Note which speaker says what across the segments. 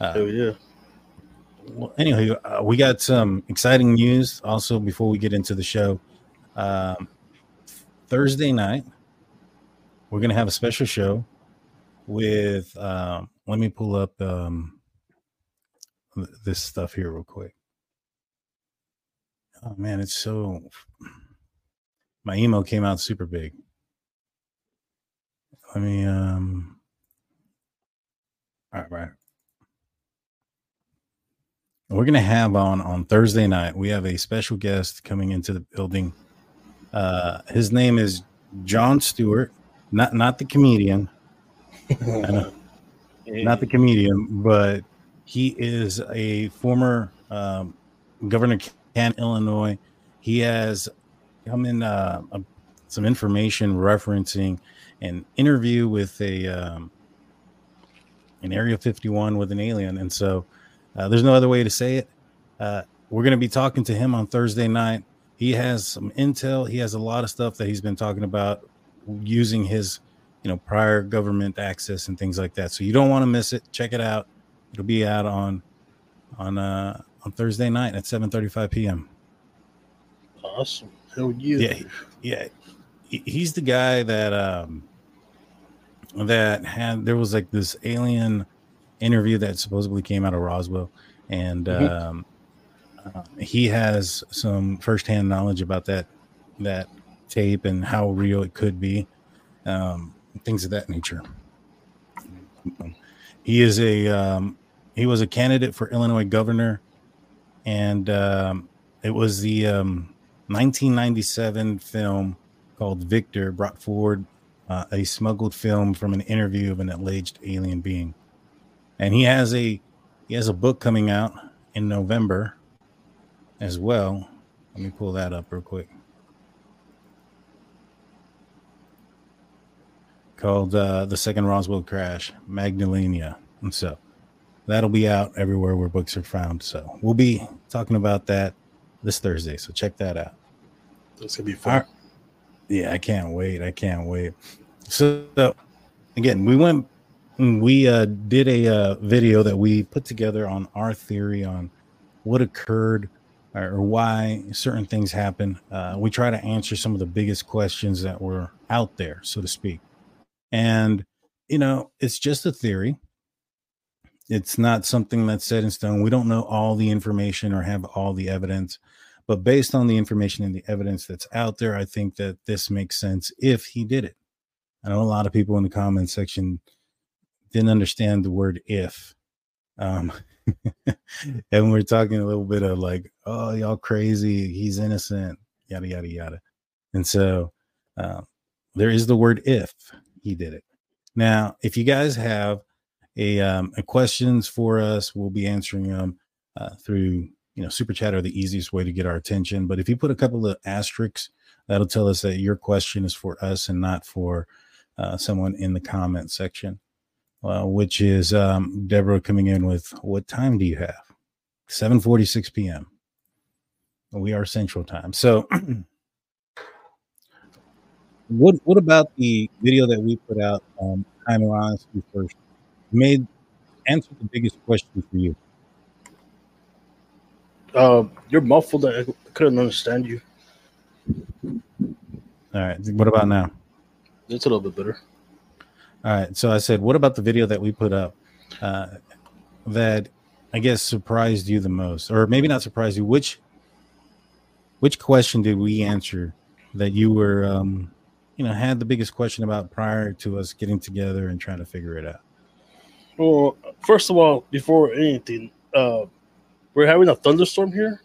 Speaker 1: Uh, oh yeah.
Speaker 2: Well, anyway, uh, we got some exciting news also before we get into the show. Um, Thursday night, we're gonna have a special show with. Um, let me pull up um, this stuff here real quick. Oh man, it's so. My email came out super big. Let me um. All right, right. We're gonna have on on Thursday night. We have a special guest coming into the building. Uh, his name is John Stewart, not not the comedian. not the comedian, but he is a former um, governor of Illinois. He has come in uh, a, some information referencing an interview with a um, an Area 51 with an alien, and so uh, there's no other way to say it. Uh, we're going to be talking to him on Thursday night. He has some intel. He has a lot of stuff that he's been talking about using his, you know, prior government access and things like that. So you don't want to miss it. Check it out. It'll be out on on uh on Thursday night at 7:35 p.m.
Speaker 1: Awesome. Hell yeah.
Speaker 2: Yeah. Yeah. He's the guy that um that had there was like this alien interview that supposedly came out of Roswell, and mm-hmm. um, uh, he has some firsthand knowledge about that that tape and how real it could be, um, things of that nature. He is a um, he was a candidate for Illinois governor, and um, it was the 1997 um, film called Victor brought forward uh, a smuggled film from an interview of an alleged alien being and he has a he has a book coming out in November as well. Let me pull that up real quick. Called uh, The Second Roswell Crash, Magdalena. And so that'll be out everywhere where books are found. So we'll be talking about that this Thursday. So check that out.
Speaker 1: That's gonna be fun.
Speaker 2: Yeah, I can't wait. I can't wait. So, so again, we went we uh, did a uh, video that we put together on our theory on what occurred or why certain things happen. Uh, we try to answer some of the biggest questions that were out there, so to speak. And, you know, it's just a theory. It's not something that's set in stone. We don't know all the information or have all the evidence. But based on the information and the evidence that's out there, I think that this makes sense if he did it. I know a lot of people in the comment section didn't understand the word if. Um, and we're talking a little bit of like, oh, y'all crazy. He's innocent, yada, yada, yada. And so uh, there is the word if he did it. Now, if you guys have a, um, a questions for us, we'll be answering them uh, through, you know, super chat are the easiest way to get our attention. But if you put a couple of asterisks, that'll tell us that your question is for us and not for uh, someone in the comment section which is um, Deborah coming in with what time do you have? 7:46 p.m. We are Central Time. So, what what about the video that we put out? Um, time of honesty first made answer the biggest question for you.
Speaker 1: Uh, you're muffled. I couldn't understand you.
Speaker 2: All right. What about now?
Speaker 1: It's a little bit better.
Speaker 2: All right. So I said, what about the video that we put up uh, that I guess surprised you the most, or maybe not surprised you? Which which question did we answer that you were, um, you know, had the biggest question about prior to us getting together and trying to figure it out?
Speaker 1: Well, first of all, before anything, uh, we're having a thunderstorm here.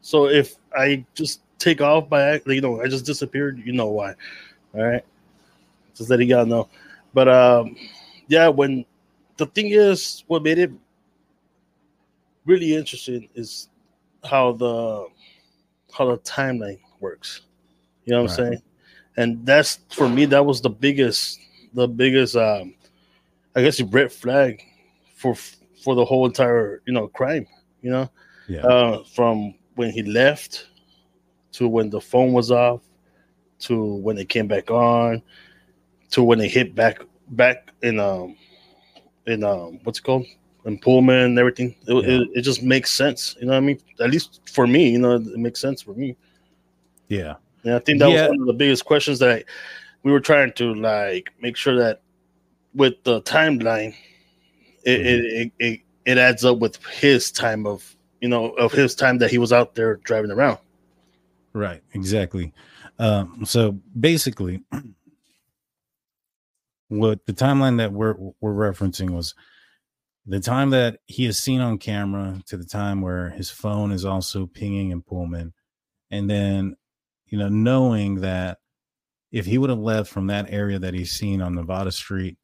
Speaker 1: So if I just take off by, you know, I just disappeared, you know why. All right. Just letting y'all know. But um, yeah, when the thing is, what made it really interesting is how the how the timeline works. You know what right. I'm saying? And that's for me, that was the biggest, the biggest, um, I guess, red flag for for the whole entire, you know, crime. You know, yeah. Uh, from when he left to when the phone was off to when it came back on to when they hit back back in um in um what's it called and Pullman and everything. It, yeah. it, it, just makes sense. You know what I mean? At least for me, you know, it makes sense for me.
Speaker 2: Yeah.
Speaker 1: And I think that yeah. was one of the biggest questions that I, we were trying to like make sure that with the timeline, it, mm-hmm. it, it, it adds up with his time of you know of his time that he was out there driving around.
Speaker 2: Right. Exactly. Um, so basically, what the timeline that we're we're referencing was the time that he is seen on camera to the time where his phone is also pinging in Pullman, and then you know knowing that if he would have left from that area that he's seen on Nevada Street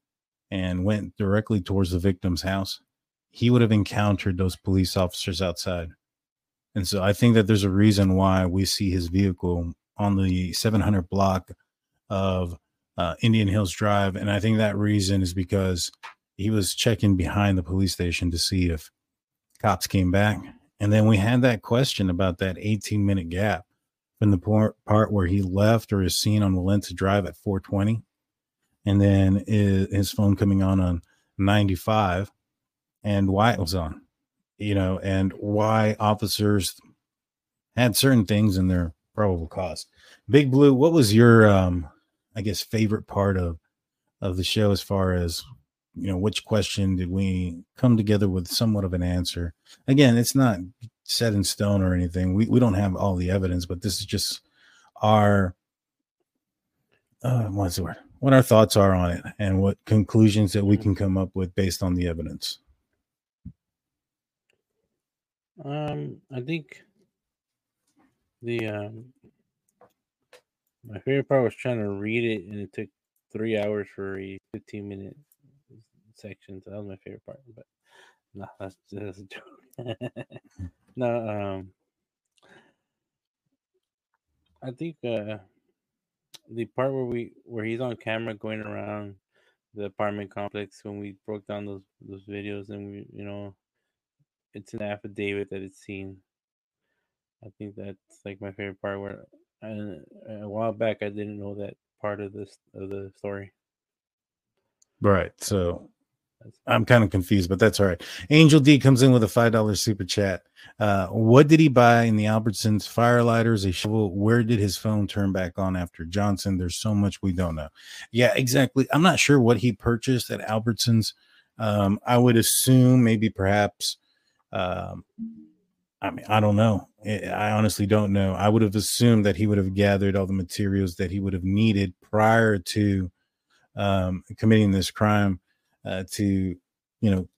Speaker 2: and went directly towards the victim's house, he would have encountered those police officers outside. And so I think that there's a reason why we see his vehicle on the 700 block of uh, Indian Hills Drive. And I think that reason is because he was checking behind the police station to see if cops came back. And then we had that question about that 18 minute gap from the part, where he left or is seen on Walenta Drive at 420. And then his phone coming on on 95 and why it was on, you know, and why officers had certain things in their probable cause. Big Blue, what was your um I guess favorite part of of the show as far as you know which question did we come together with somewhat of an answer. Again it's not set in stone or anything. We, we don't have all the evidence but this is just our uh what's the word? What our thoughts are on it and what conclusions that we can come up with based on the evidence.
Speaker 3: Um i think the um my favorite part was trying to read it, and it took three hours for a 15 minute section. So that was my favorite part. But no, that's just a joke. no, um, I think uh, the part where we where he's on camera going around the apartment complex when we broke down those those videos and we you know it's an affidavit that it's seen. I think that's like my favorite part where and a while back I didn't know that part of this of the story.
Speaker 2: Right. So I'm kind of confused, but that's all right. Angel D comes in with a five dollar super chat. Uh, what did he buy in the Albertsons? Fire lighters, a shovel. Where did his phone turn back on after Johnson? There's so much we don't know. Yeah, exactly. I'm not sure what he purchased at Albertsons. Um, I would assume maybe perhaps um, I mean, I don't know. I honestly don't know. I would have assumed that he would have gathered all the materials that he would have needed prior to um, committing this crime uh, to, you know,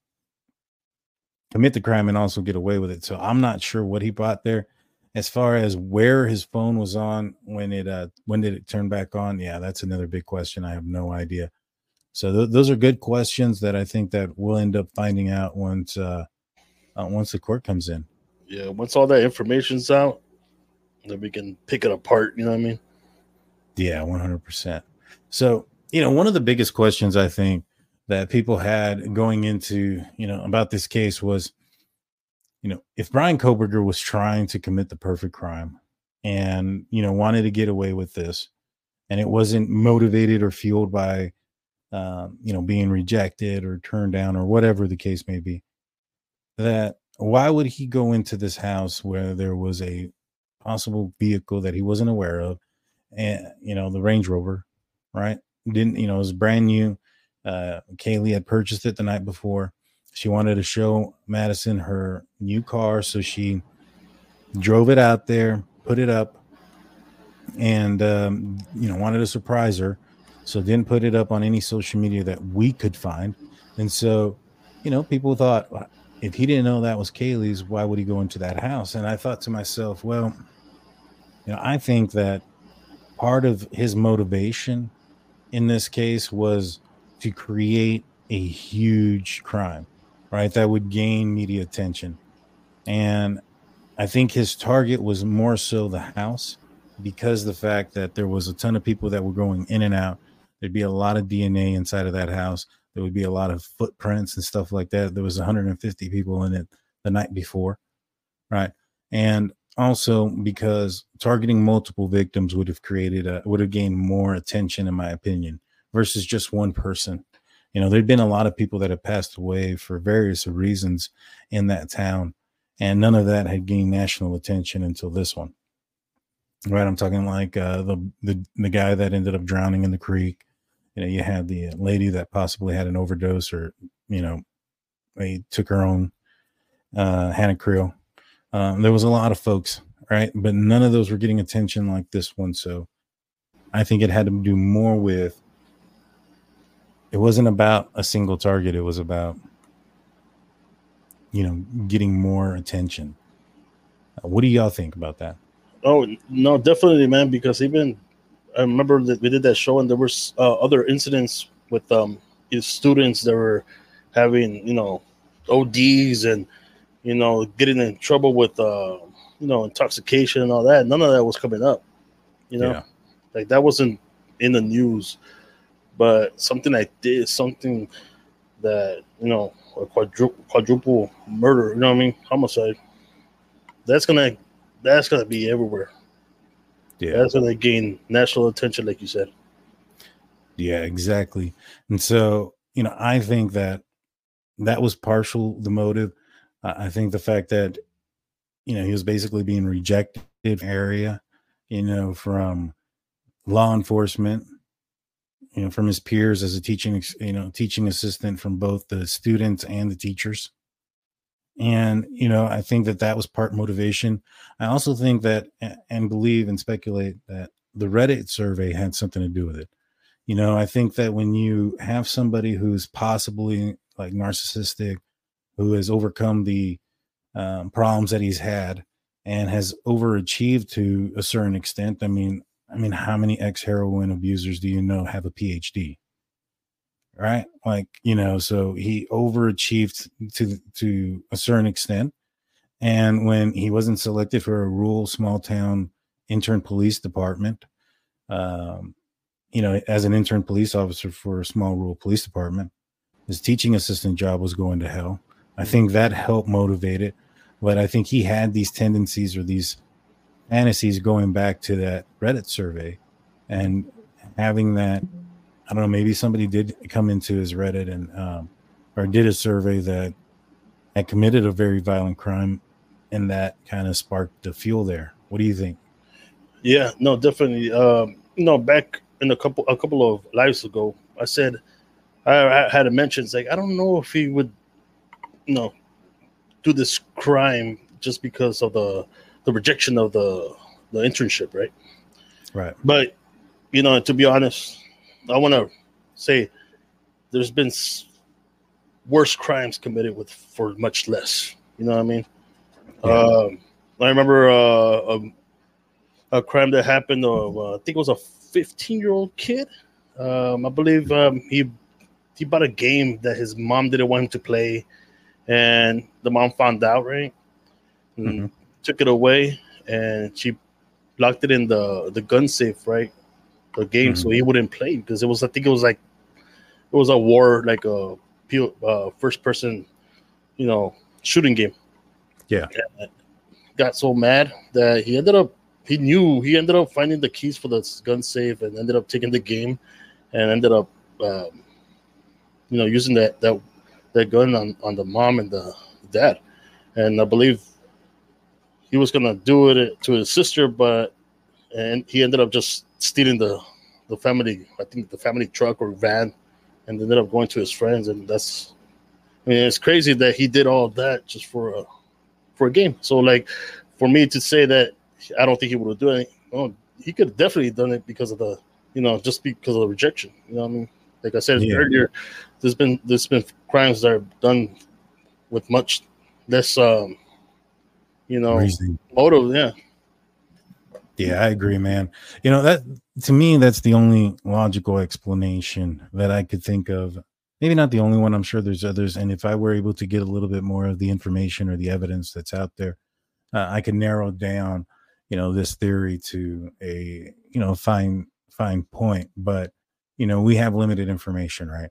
Speaker 2: commit the crime and also get away with it. So I'm not sure what he bought there. As far as where his phone was on when it uh when did it turn back on? Yeah, that's another big question. I have no idea. So th- those are good questions that I think that we'll end up finding out once uh, uh once the court comes in
Speaker 1: yeah, once all that information's out, then we can pick it apart. You know what I mean?
Speaker 2: Yeah, one hundred percent. So you know, one of the biggest questions I think that people had going into you know about this case was, you know, if Bryan Kohberger was trying to commit the perfect crime and you know wanted to get away with this, and it wasn't motivated or fueled by, um, you know, being rejected or turned down or whatever the case may be, that why would he go into this house where there was a possible vehicle that he wasn't aware of and you know the range rover right? Didn't you know it was brand new. Uh kaylee had purchased it the night before. She wanted to show madison her new car so she drove it out there put it up and um, you know wanted to surprise her. So didn't put it up on any social media that we could find. And so you know people thought if he didn't know that was Kaylee's, why would he go into that house? And I thought to myself, well, you know, I think that part of his motivation in this case was to create a huge crime, right? That would gain media attention. And I think his target was more so the house because the fact that there was a ton of people that were going in and out. There'd be a lot of DNA inside of that house there would be a lot of footprints and stuff like that. There was 150 people in it the night before, right? And also because targeting multiple victims would have created a would have gained more attention, in my opinion, versus just one person. You know, there'd been a lot of people that had passed away for various reasons in that town, and none of that had gained national attention until this one. Right, I'm talking like uh, the the the guy that ended up drowning in the creek. You know, you had the lady that possibly had an overdose, or you know, they took her own uh, Hannah Creel. Um, there was a lot of folks, right? But none of those were getting attention like this one. So I think it had to do more with it wasn't about a single target, it was about you know getting more attention. Uh, what do y'all think about that?
Speaker 1: Oh no, definitely, man. Because even I remember that we did that show, and there was uh, other incidents with um students that were having you know ODs and you know getting in trouble with uh you know intoxication and all that. None of that was coming up. You know, yeah. like that wasn't in the news. But something I did, something that you know, a quadruple, quadruple murder. You know what I mean? Homicide. That's gonna that's gonna be everywhere. Yeah, that's gonna gain national attention, like you said.
Speaker 2: Yeah, exactly. And so, you know, I think that that was partial the motive. I think the fact that you know he was basically being rejected area, you know, from law enforcement, you know, from his peers as a teaching, you know, teaching assistant from both the students and the teachers. And you know, I think that that was part motivation. I also think that and believe and speculate that the Reddit survey had something to do with it. You know, I think that when you have somebody who's possibly like narcissistic, who has overcome the um, problems that he's had and has overachieved to a certain extent. I mean, I mean, how many ex heroin abusers do you know have a PhD? Right, like you know, so he overachieved to to a certain extent, and when he wasn't selected for a rural small town intern police department, um, you know, as an intern police officer for a small rural police department, his teaching assistant job was going to hell. I think that helped motivate it. But I think he had these tendencies or these fantasies going back to that Reddit survey and having that. I don't know, maybe somebody did come into his Reddit and, um, or did a survey that had committed a very violent crime and that kind of sparked the fuel there. What do you think?
Speaker 1: Yeah, no, definitely. Um, you know, back in a couple a couple of lives ago, I said I, I had a mention. It's like I don't know if he would, you know, do this crime just because of the the rejection of the the internship, right?
Speaker 2: Right.
Speaker 1: But you know, to be honest, I want to say there's been worse crimes committed with for much less. You know what I mean? Yeah. Um, I remember uh, a, um, a, crime that happened. Of uh, I think it was a 15 year old kid. Um, I believe um, he he bought a game that his mom didn't want him to play, and the mom found out, right? Mm-hmm. Took it away, and she locked it in the the gun safe, right? The game, mm-hmm. so he wouldn't play because it was. I think it was like it was a war, like a uh, first person, you know, shooting game.
Speaker 2: Yeah.
Speaker 1: And got so mad that he ended up. He knew he ended up finding the keys for the gun safe and ended up taking the game, and ended up um, you know, using that that that gun on, on the mom and the dad. And I believe he was gonna do it to his sister, but and he ended up just stealing the the family, I think the family truck or van, and ended up going to his friends. And that's, I mean, it's crazy that he did all that just for a for a game. So like, for me to say that I don't think he would have done it, well, he could have definitely done it because of the, you know, just because of the rejection. You know what I mean? Like I said yeah. earlier, there's been there's been crimes that are done with much less um you know motive, yeah.
Speaker 2: Yeah, I agree, man. You know, that to me, that's the only logical explanation that I could think of. Maybe not the only one. I'm sure there's others. And if I were able to get a little bit more of the information or the evidence that's out there, uh, I could narrow down, you know, this theory to a, you know, fine, fine point. But you know, we have limited information, right?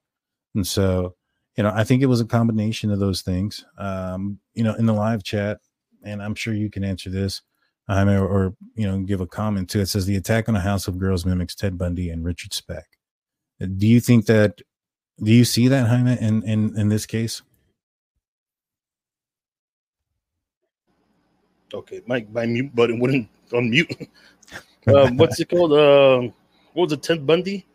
Speaker 2: And so, you know, I think it was a combination of those things. Um, you know, in the live chat, and I'm sure you can answer this, um, or, or you know, give a comment to it. Says the attack on a house of girls mimics Ted Bundy and Richard Speck. Do you think that Do you see that, Jaime, in in in this case?
Speaker 1: Okay, my my mute button wouldn't unmute. um, what's it called? Uh, what was it? Ted Bundy.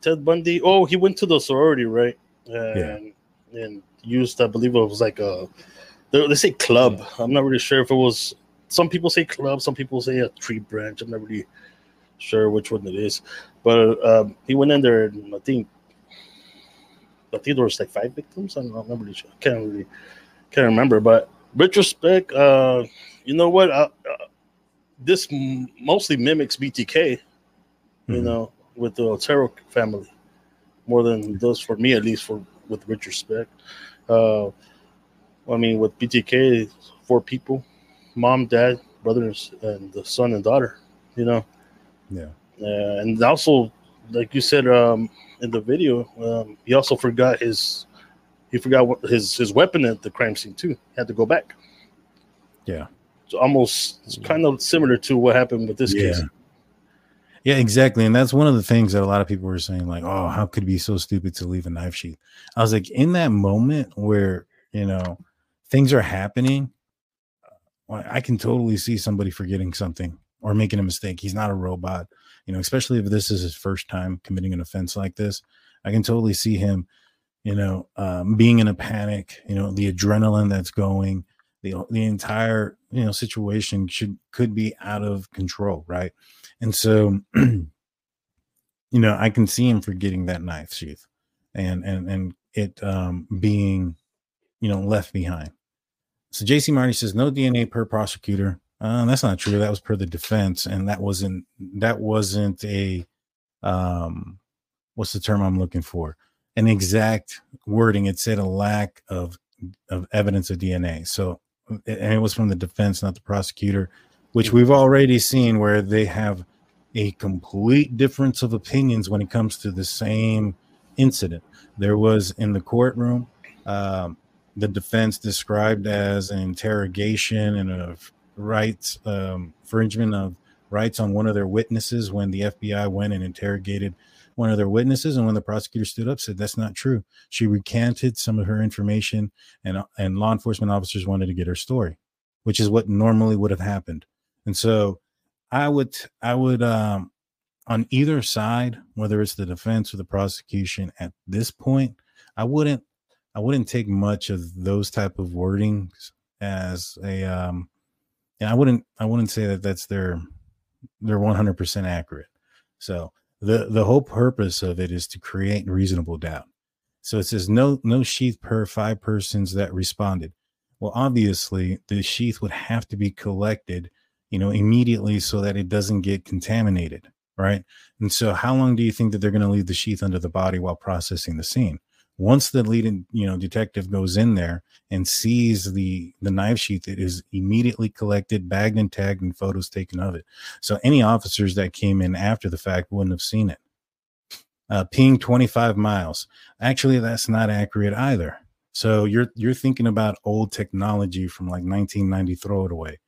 Speaker 1: Ted Bundy. Oh, he went to the sorority, right? And, yeah. And used, I believe it was like a. They, they say club. I'm not really sure if it was. Some people say club. Some people say a tree branch. I'm not really sure which one it is. But um, he went in there, and I think. I think there was like five victims. I don't know. I'm not really sure. I can't really can't remember. But retrospect, uh, you know what? Uh, uh, this m- mostly mimics BTK, mm-hmm. you know, with the Otero family, more than does for me, at least for with retrospect. Uh, I mean, with BTK, four people, mom, dad, brothers, and the son and daughter, you know.
Speaker 2: Yeah.
Speaker 1: Uh, and also, like you said um, in the video, um, he also forgot his he forgot what his his weapon at the crime scene too. He had to go back.
Speaker 2: Yeah.
Speaker 1: So almost it's kind of similar to what happened with this
Speaker 2: yeah.
Speaker 1: case.
Speaker 2: Yeah, exactly. And that's one of the things that a lot of people were saying, like, oh, how could he be so stupid to leave a knife sheath? I was like, in that moment where, you know, things are happening, I can totally see somebody forgetting something or making a mistake. He's not a robot, you know, especially if this is his first time committing an offense like this. I can totally see him you know, um, being in a panic, you know, the adrenaline that's going, the the entire you know situation should could be out of control, right? And so, you know, I can see him forgetting that knife sheath, and and and it um, being, you know, left behind. So JC Marty says no DNA per prosecutor. Uh, that's not true. That was per the defense, and that wasn't that wasn't a um, what's the term I'm looking for? an exact wording. It said a lack of of evidence of DNA. So, and it was from the defense, not the prosecutor, which we've already seen where they have a complete difference of opinions when it comes to the same incident. There was in the courtroom, um, the defense described as an interrogation and a rights um, infringement of rights on one of their witnesses when the FBI went and interrogated one of their witnesses, and when the prosecutor stood up, said that's not true. She recanted some of her information, and and law enforcement officers wanted to get her story, which is what normally would have happened. And so, I would I would um, on either side, whether it's the defense or the prosecution, at this point, I wouldn't I wouldn't take much of those type of wordings as a um, and I wouldn't I wouldn't say that that's their they're 100% accurate. So the the whole purpose of it is to create reasonable doubt. So it says no no sheath per five persons that responded. Well, obviously the sheath would have to be collected, you know, immediately so that it doesn't get contaminated, right? And so how long do you think that they're going to leave the sheath under the body while processing the scene? Once the lead you know detective goes in there and sees the the knife sheath it is immediately collected bagged and tagged and photos taken of it. So any officers that came in after the fact wouldn't have seen it. Uh, ping 25 miles. Actually that's not accurate either. So you're you're thinking about old technology from like 1990 throw it away.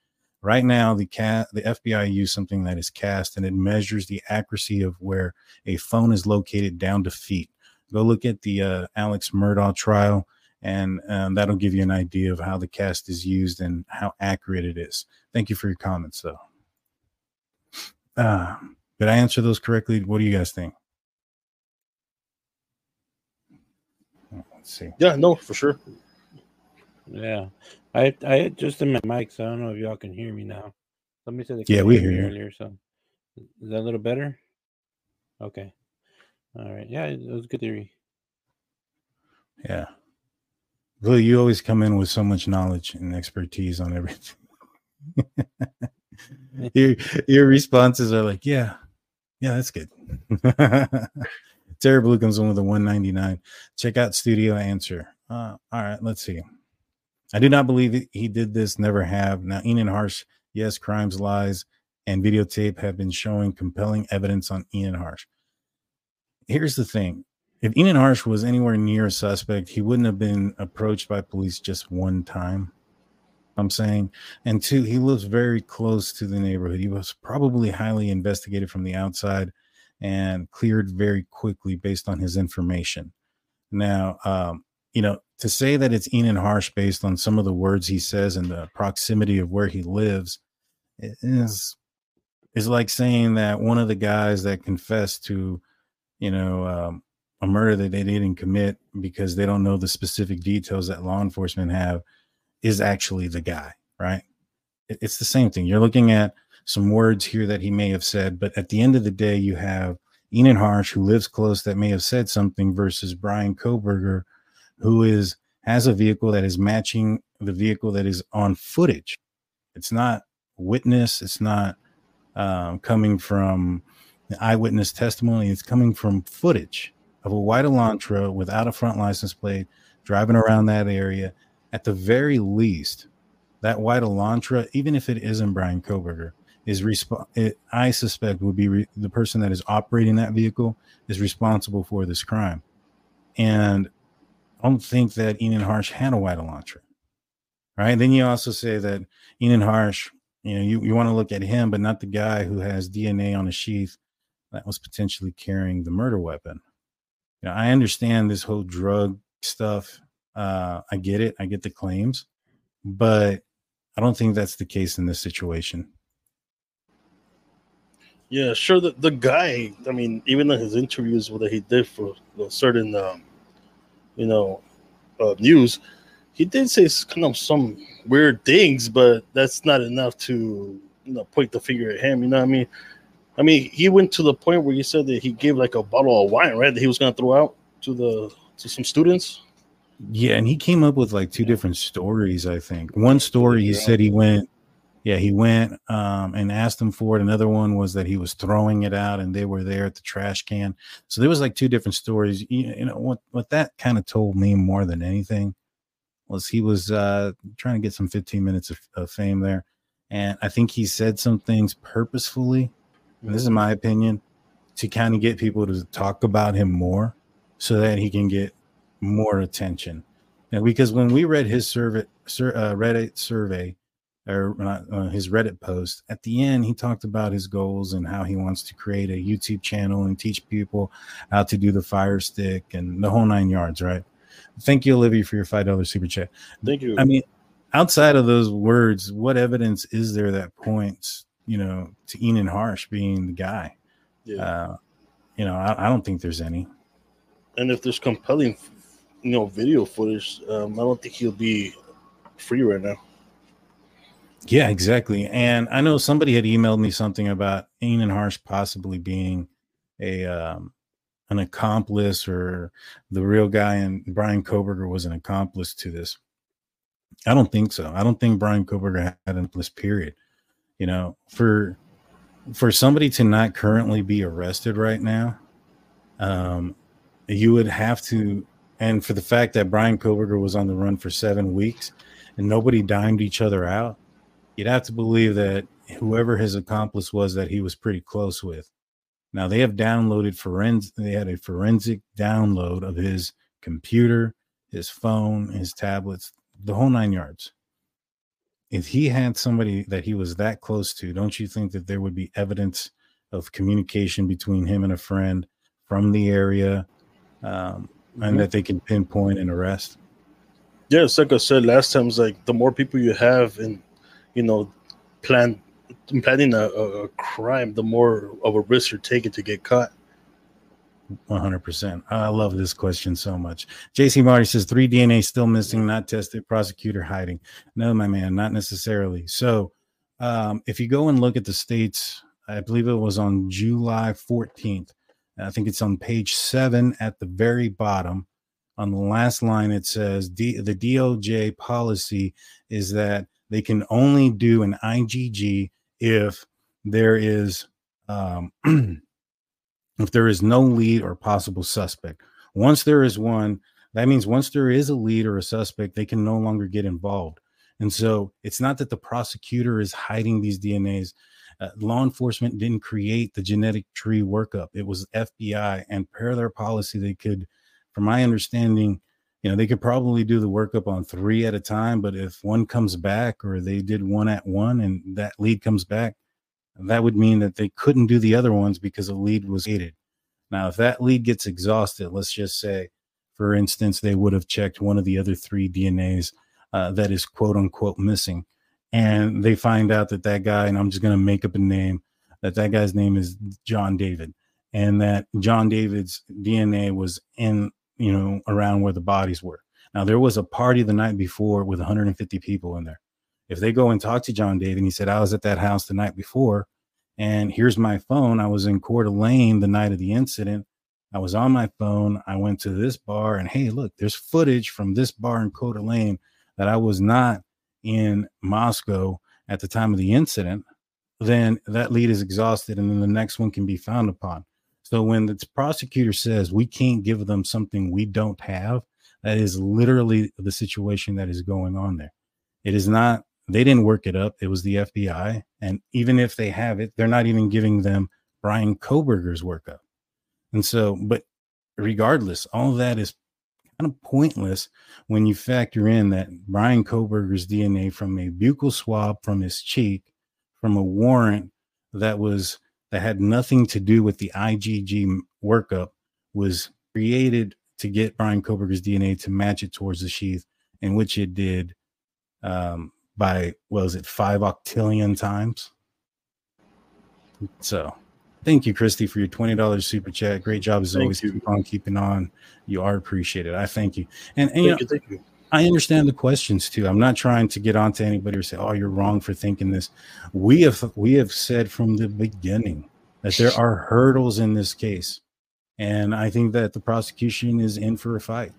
Speaker 2: Right now the cat the fbi use something that is CAST and it measures the accuracy of where a phone is located down to feet go look at the uh, Alex Murdaugh trial, and um, that'll give you an idea of how the CAST is used and how accurate it is. Thank you for your comments, though. Uh, did I answer those correctly? What do you guys think? Let's see.
Speaker 1: Yeah, no, for sure.
Speaker 3: Yeah, I I adjusted my mic, so I don't know if y'all can hear me now. Let me say the
Speaker 2: yeah, we hear you earlier.
Speaker 3: So is that a little better? Okay. All right. Yeah, it was a good theory.
Speaker 2: Yeah. Well, you always come in with so much knowledge and expertise on everything. your your responses are like, yeah, yeah, that's good. Terry Blue comes in with a 199. Check out Studio Answer. Uh, all right, let's see. I do not believe he did this, never have. Now, Enon Harsh, yes, crimes, lies, and videotape have been showing compelling evidence on Enon Harsch here's the thing if Enon Harsh was anywhere near a suspect, he wouldn't have been approached by police just one time. I'm saying, and two, he lives very close to the neighborhood. He was probably highly investigated from the outside and cleared very quickly based on his information. Now, um, you know, to say that it's Enon Harsh based on some of the words he says and the proximity of where he lives is is like saying that one of the guys that confessed to, you know, um, a murder that they didn't commit because they don't know the specific details that law enforcement have is actually the guy, right? It's the same thing. You're looking at some words here that he may have said, but at the end of the day, you have Enon Harsh, who lives close, that may have said something, versus Bryan Kohberger, who is has a vehicle that is matching the vehicle that is on footage. It's not witness. It's not um, coming from the eyewitness testimony. is coming from footage of a white Elantra without a front license plate driving around that area. At the very least, that white Elantra, even if it isn't Bryan Kohberger, is resp- it, I suspect would be re- the person that is operating that vehicle is responsible for this crime. And I don't think that Enon Harsh had a white Elantra. Right. Then you also say that Enon Harsh, you know, you, you want to look at him, but not the guy who has DNA on a sheath that was potentially carrying the murder weapon. You know, I understand this whole drug stuff. Uh, I get it. I get the claims, but I don't think that's the case in this situation.
Speaker 1: Yeah, sure. The, the guy, I mean, even in his interviews that he did for you know, certain, um, you know, uh, news, he did say kind of some weird things, but that's not enough to you know point the finger at him. You know what I mean? I mean, he went to the point where he said that he gave like a bottle of wine, right? That he was gonna throw out to the to some students.
Speaker 2: Yeah, and he came up with like two different stories. I think one story he said he went yeah, he went um, and asked them for it. Another one was that he was throwing it out and they were there at the trash can. So there was like two different stories. You, you know what? What that kind of told me more than anything was he was uh, trying to get some 15 minutes of, of fame there, and I think he said some things purposefully. This is my opinion to kind of get people to talk about him more, so that he can get more attention. And because when we read his survey, sur, uh, Reddit survey or uh, his Reddit post, at the end, he talked about his goals and how he wants to create a YouTube channel and teach people how to do the fire stick and the whole nine yards, right? Thank you, Olivia, for your $5 super chat.
Speaker 1: Thank you.
Speaker 2: I mean, outside of those words, what evidence is there that points, you know, to Enon Harsh being the guy? Yeah. Uh, you know, I, I, don't think there's any.
Speaker 1: And if there's compelling, you know, video footage, um, I don't think he'll be free right now.
Speaker 2: Yeah, exactly. And I know somebody had emailed me something about Enon Harsh possibly being a um, an accomplice or the real guy, and Bryan Kohberger was an accomplice to this. I don't think so. I don't think Bryan Kohberger had an accomplice. Period. You know, for for somebody to not currently be arrested right now, um, you would have to, and for the fact that Bryan Kohberger was on the run for seven weeks and nobody dimed each other out you'd have to believe that whoever his accomplice was that he was pretty close with. Now they have downloaded forensic. They had a forensic download of his computer, his phone, his tablets, the whole nine yards. If he had somebody that he was that close to, don't you think that there would be evidence of communication between him and a friend from the area, um, mm-hmm. and that they can pinpoint and arrest?
Speaker 1: Yeah, it's like I said last time. It's like the more people you have in you know, plan planning a, a crime, the more of a risk you're taking to get caught.
Speaker 2: 100%. I love this question so much. JC Marty says three DNA still missing, not tested, prosecutor hiding. No, my man, not necessarily. So, um, if you go and look at the states, I believe it was on July 14th. I think it's on page seven at the very bottom. On the last line, it says D- the DOJ policy is that they can only do an IGG if there is um, if there is no lead or possible suspect. Once there is one, that means once there is a lead or a suspect, they can no longer get involved. And so it's not that the prosecutor is hiding these DNAs. Uh, law enforcement didn't create the genetic tree workup. It was FBI, and per their policy, they could, from my understanding, you know, they could probably do the workup on three at a time, but if one comes back or they did one at one and that lead comes back, that would mean that they couldn't do the other ones because a lead was hated. Now, if that lead gets exhausted, let's just say for instance, they would have checked one of the other three DNAs uh, that is quote unquote missing, and they find out that that guy, and I'm just going to make up a name, that that guy's name is John David, and that John David's DNA was in, you know, around where the bodies were. Now, there was a party the night before with 150 people in there. If they go and talk to John David, and he said, I was at that house the night before, and here's my phone. I was in Coeur d'Alene the night of the incident. I was on my phone. I went to this bar, and hey, look, there's footage from this bar in Coeur d'Alene that I was not in Moscow at the time of the incident. Then that lead is exhausted, and then the next one can be found upon. So when the prosecutor says we can't give them something we don't have, that is literally the situation that is going on there. It is not, they didn't work it up. It was the FBI. And even if they have it, they're not even giving them Bryan Kohberger's workup. And so, but regardless, all that is kind of pointless when you factor in that Bryan Kohberger's DNA from a buccal swab from his cheek, from a warrant that was that had nothing to do with the IGG workup, was created to get Bryan Kohberger's DNA to match it towards the sheath, in which it did um, by was it five octillion times. So Thank you, Christy, for your $20 super chat. Great job as thank always. You. Keep on keeping on. You are appreciated. I thank you. And, and you, know, you, thank you. I understand the questions too. I'm not trying to get onto anybody or say, "Oh, you're wrong for thinking this." We have we have said from the beginning that there are hurdles in this case, and I think that the prosecution is in for a fight.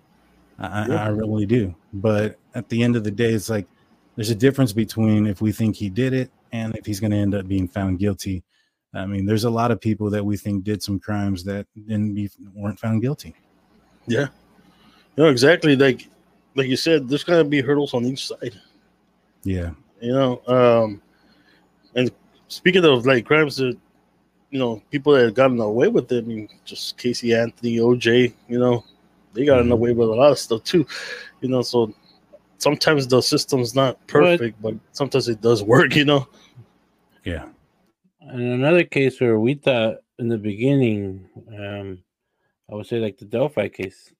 Speaker 2: I, yeah. I really do. But at the end of the day, it's like there's a difference between if we think he did it and if he's going to end up being found guilty I mean, there's a lot of people that we think did some crimes that didn't be weren't found guilty.
Speaker 1: Yeah, no, exactly. Like, like you said, there's gonna be hurdles on each side.
Speaker 2: Yeah,
Speaker 1: you know. Um, and speaking of like crimes that, you know, people that have gotten away with it. I mean, just Casey Anthony, OJ. You know, they got mm-hmm. away with a lot of stuff too. You know, so sometimes the system's not perfect, but, but sometimes it does work. You know.
Speaker 2: Yeah.
Speaker 3: And another case where we thought in the beginning, um, I would say like the Delphi case,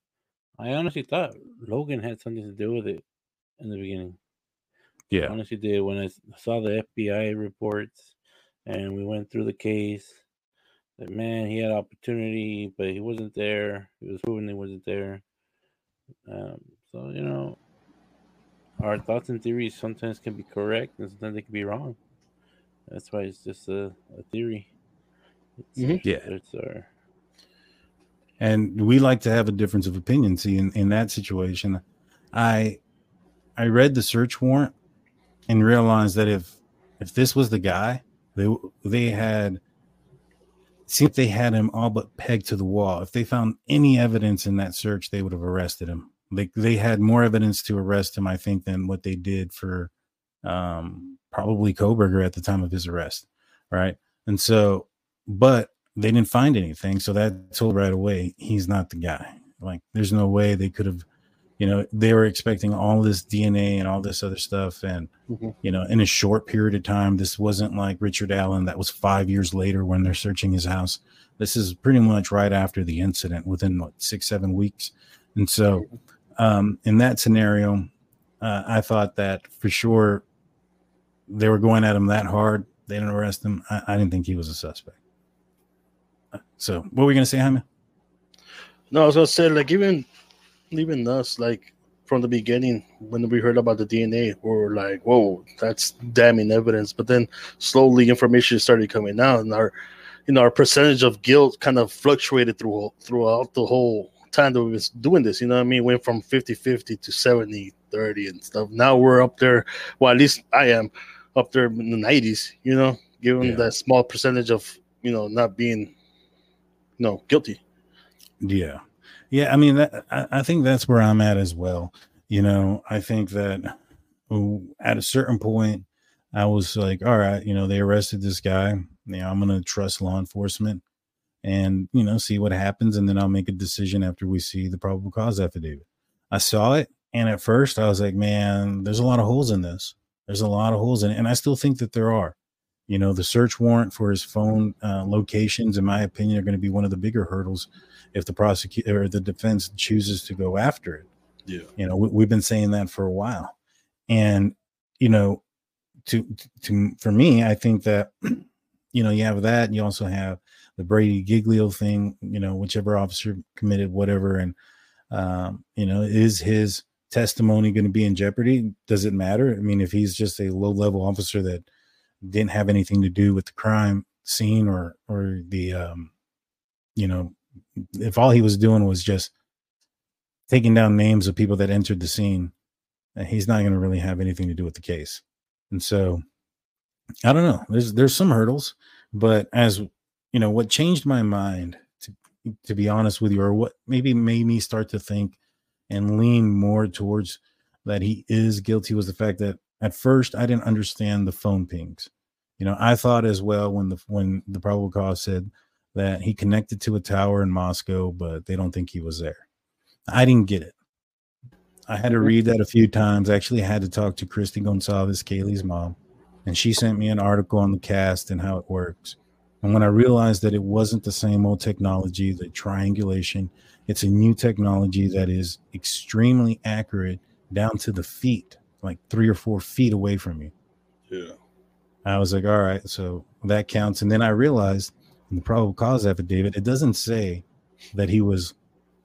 Speaker 3: I honestly thought Logan had something to do with it in the beginning.
Speaker 2: Yeah,
Speaker 3: I honestly did when I saw the FBI reports and we went through the case. That man, he had opportunity, but he wasn't there. He was proven he wasn't there. Um, so you know, our thoughts and theories sometimes can be correct, and sometimes they can be wrong. That's why it's just a, a theory.
Speaker 2: It's, mm-hmm. Yeah, it's our. And we like to have a difference of opinion. See, in, in that situation, I I read the search warrant and realized that if if this was the guy, they they had see if they had him all but pegged to the wall. If they found any evidence in that search, they would have arrested him. Like they had more evidence to arrest him, I think, than what they did for um probably Kohberger at the time of his arrest, right? And so, but they didn't find anything, so that told right away he's not the guy. Like, there's no way they could have, you know, they were expecting all this DNA and all this other stuff, and mm-hmm. you know, in a short period of time. This wasn't like Richard Allen that was five years later when they're searching his house. This is pretty much right after the incident, within what six, seven weeks, and so um, in that scenario, uh, I thought that for sure they were going at him that hard. They didn't arrest him. I, I didn't think he was a suspect. So, what were we gonna say, Jaime?
Speaker 1: No, I was gonna say like even even us like from the beginning when we heard about the DNA, we were like, "Whoa, that's damning evidence." But then slowly information started coming out, and our you know our percentage of guilt kind of fluctuated through throughout the whole time that we was doing this. You know what I mean? Went from 50-50 to 70 30 and stuff. Now we're up there. Well, at least I am up there in the 90s, you know, given yeah. that small percentage of, you know, not being, you know, guilty.
Speaker 2: Yeah. Yeah. I mean, that, I, I think that's where I'm at as well. You know, I think that at a certain point, I was like, all right, you know, they arrested this guy. You know, I'm going to trust law enforcement and, you know, see what happens. And then I'll make a decision after we see the probable cause affidavit. I saw it. And at first I was like, man, there's a lot of holes in this. There's a lot of holes in it. And I still think that there are. You know, the search warrant for his phone uh, locations, in my opinion, are going to be one of the bigger hurdles if the prosecutor or the defense chooses to go after it.
Speaker 1: Yeah.
Speaker 2: You know, we, we've been saying that for a while. And, you know, to, to, for me, I think that, you know, you have that. And you also have the Brady Giglio thing, you know, whichever officer committed whatever. And, um, you know, is his testimony going to be in jeopardy? Does it matter? I mean, if he's just a low level officer that didn't have anything to do with the crime scene or, or the, um, you know, if all he was doing was just taking down names of people that entered the scene, uh, he's not going to really have anything to do with the case. And so, I don't know. There's there's some hurdles, but as you know, what changed my mind to to be honest with you, or what maybe made me start to think and lean more towards that he is guilty was the fact that at first I didn't understand the phone pings. You know, I thought as well when the when the probable cause said that he connected to a tower in Moscow, but they don't think he was there. I didn't get it. I had to mm-hmm. read that a few times. I actually had to talk to Kristi Goncalves, Kaylee's mom, and she sent me an article on the CAST and how it works. And when I realized that it wasn't the same old technology, the triangulation, it's a new technology that is extremely accurate down to the feet, like three or four feet away from you.
Speaker 1: Yeah.
Speaker 2: I was like, all right, so that counts. And then I realized in the probable cause affidavit, it doesn't say that he was,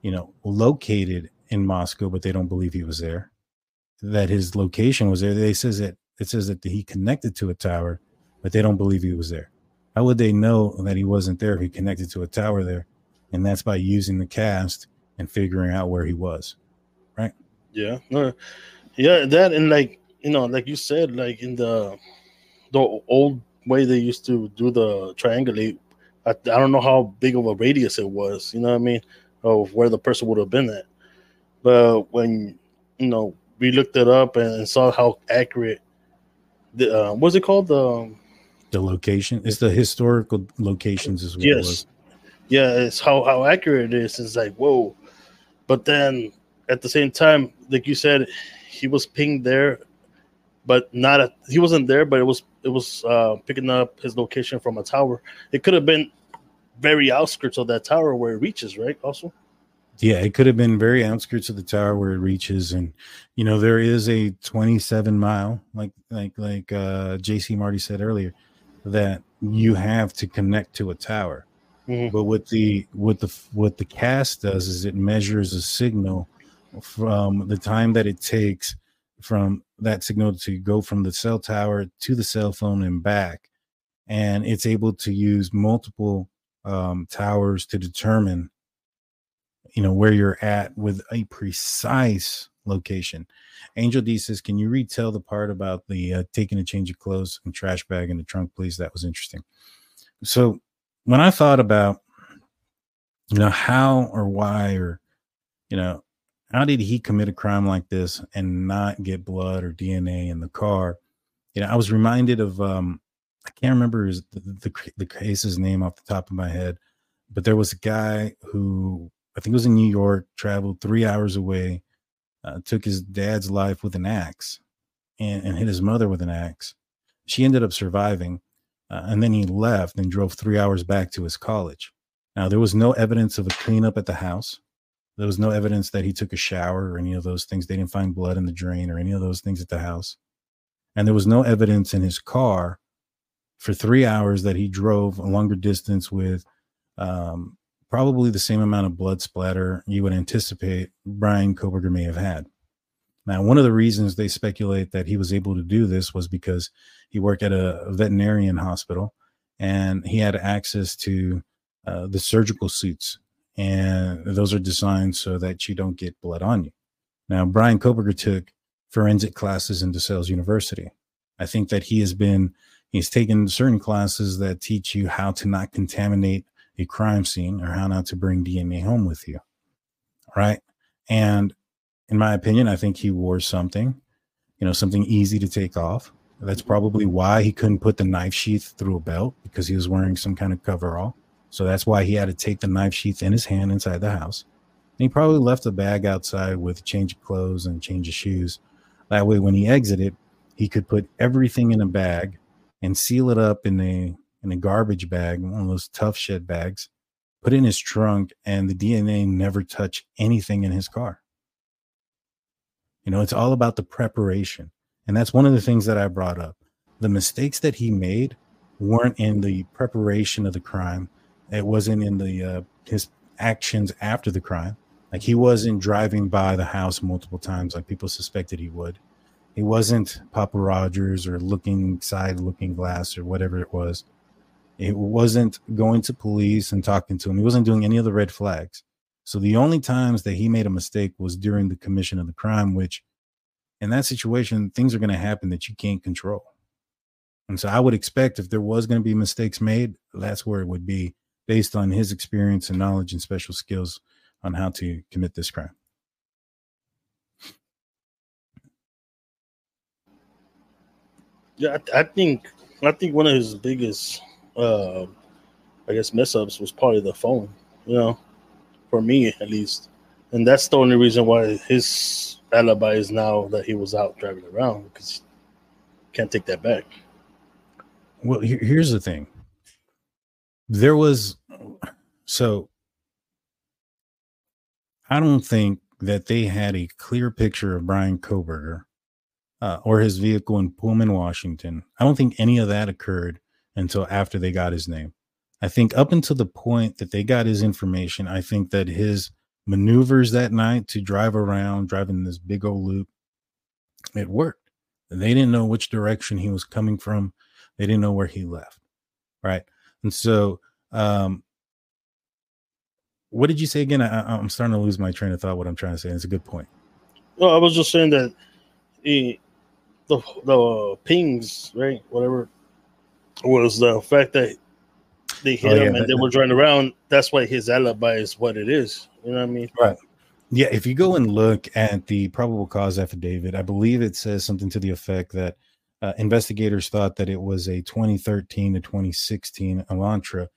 Speaker 2: you know, located in Moscow, but they don't believe he was there. That his location was there. They says that it says that he connected to a tower, but they don't believe he was there. How would they know that he wasn't there if he connected to a tower there? And that's by using the CAST and figuring out where he was. Right.
Speaker 1: Yeah. Yeah, that and like you know, like you said, like in the the old way they used to do the triangulate I, I don't know how big of a radius it was, you know what I mean, of where the person would have been at. But when you know we looked it up and saw how accurate the uh, what's it called the um,
Speaker 2: the location is the historical locations as well.
Speaker 1: Yes, yeah, it's how how accurate it is. It's like whoa, but then at the same time, like you said, he was pinged there, but not a, he wasn't there, but it was it was uh, picking up his location from a tower. It could have been very outskirts of that tower where it reaches, right? Also,
Speaker 2: yeah, it could have been very outskirts of the tower where it reaches, and you know there is a 27 mile, like like like uh, JC Marty said earlier, that you have to connect to a tower. Mm-hmm. But what the what the what the CAST does is it measures a signal from the time that it takes from that signal to go from the cell tower to the cell phone and back and it's able to use multiple um, towers to determine you know where you're at with a precise location angel d says can you retell the part about the uh, taking a change of clothes and trash bag in the trunk please that was interesting so when i thought about you know how or why or you know how did he commit a crime like this and not get blood or DNA in the car? You know, I was reminded of um, I can't remember his, the, the, the case's name off the top of my head, but there was a guy who I think was in New York, traveled three hours away, uh, took his dad's life with an axe, and, and, hit his mother with an axe. She ended up surviving, uh, and then he left and drove three hours back to his college. Now there was no evidence of a cleanup at the house. There was no evidence that he took a shower or any of those things. They didn't find blood in the drain or any of those things at the house. And there was no evidence in his car for three hours that he drove a longer distance with um, probably the same amount of blood splatter you would anticipate Bryan Kohberger may have had. Now, one of the reasons they speculate that he was able to do this was because he worked at a veterinarian hospital and he had access to uh, the surgical suits and those are designed so that you don't get blood on you. Now, Bryan Kohberger took forensic classes in DeSales University. I think that he has been, he's taken certain classes that teach you how to not contaminate a crime scene or how not to bring DNA home with you. Right. And in my opinion, I think he wore something, you know, something easy to take off. That's probably why he couldn't put the knife sheath through a belt because he was wearing some kind of coverall. So that's why he had to take the knife sheath in his hand inside the house. And he probably left a bag outside with a change of clothes and change of shoes. That way, when he exited, he could put everything in a bag and seal it up in a in a garbage bag, one of those tough shit bags. put in his trunk, and the DNA never touched anything in his car. You know, it's all about the preparation. And that's one of the things that I brought up. The mistakes that he made weren't in the preparation of the crime. It wasn't in the uh, his actions after the crime. Like he wasn't driving by the house multiple times like people suspected he would. He wasn't Papa Rogers or looking side looking glass or whatever it was. It wasn't going to police and talking to him. He wasn't doing any of the red flags. So the only times that he made a mistake was during the commission of the crime, which in that situation, things are going to happen that you can't control. And so I would expect if there was going to be mistakes made, that's where it would be based on his experience and knowledge and special skills on how to commit this crime.
Speaker 1: Yeah, I, I think I think one of his biggest, uh, I guess, mess ups was probably the phone. You know, for me at least, and that's the only reason why his alibi is now that he was out driving around because can't take that back.
Speaker 2: Well, here's the thing. There was so I don't think that they had a clear picture of Bryan Kohberger uh, or his vehicle in Pullman, Washington. I don't think any of that occurred until after they got his name. I think up until the point that they got his information, I think that his maneuvers that night to drive around, driving this big old loop, it worked. They didn't know which direction he was coming from. They didn't know where he left. Right. And so, um, what did you say again? I, am starting to lose my train of thought. What I'm trying to say. It's a good point.
Speaker 1: Well, I was just saying that he, the the pings, right? Whatever was the fact that they hit oh, him yeah, and they were driving around. That's why his alibi is what it is. You know what I mean?
Speaker 2: Right. Yeah. If you go and look at the probable cause affidavit, I believe it says something to the effect that uh, investigators thought that it was a 2013 to 2016 Elantra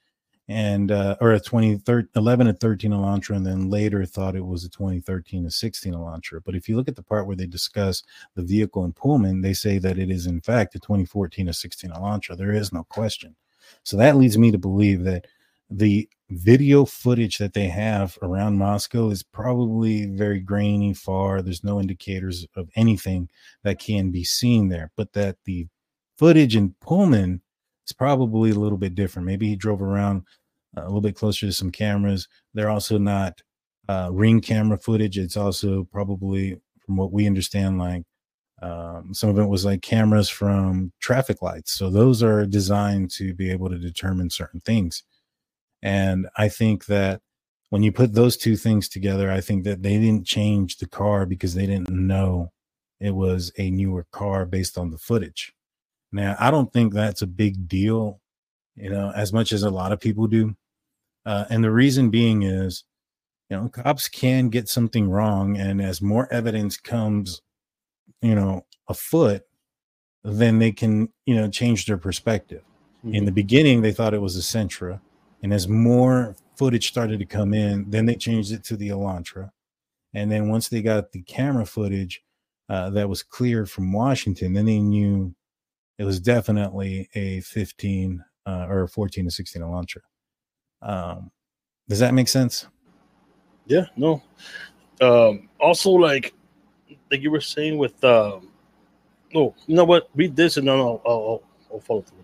Speaker 2: and uh, or a 2011 to 13 Elantra, and then later thought it was a 2013 to 16 Elantra. But if you look at the part where they discuss the vehicle in Pullman, they say that it is in fact a 2014 to 16 Elantra. There is no question. So that leads me to believe that the video footage that they have around Moscow is probably very grainy, far. There's no indicators of anything that can be seen there, but that the footage in Pullman is probably a little bit different. Maybe he drove around a little bit closer to some cameras. They're also not uh, ring camera footage. It's also probably, from what we understand, like um, some of it was like cameras from traffic lights. So those are designed to be able to determine certain things. And I think that when you put those two things together, I think that they didn't change the car because they didn't know it was a newer car based on the footage. Now, I don't think that's a big deal, you know, as much as a lot of people do. Uh, and the reason being is, you know, cops can get something wrong. And as more evidence comes, you know, afoot, then they can, you know, change their perspective. Mm-hmm. In the beginning, they thought it was a Sentra. And as more footage started to come in, then they changed it to the Elantra. And then once they got the camera footage uh, that was cleared from Washington, then they knew it was definitely a 15 uh, or 14 to 16 Elantra. Um, does that make sense?
Speaker 1: Yeah, no. Um, also, like, like you were saying with, um, oh, you know what? Read this and then I'll, I'll, I'll follow through.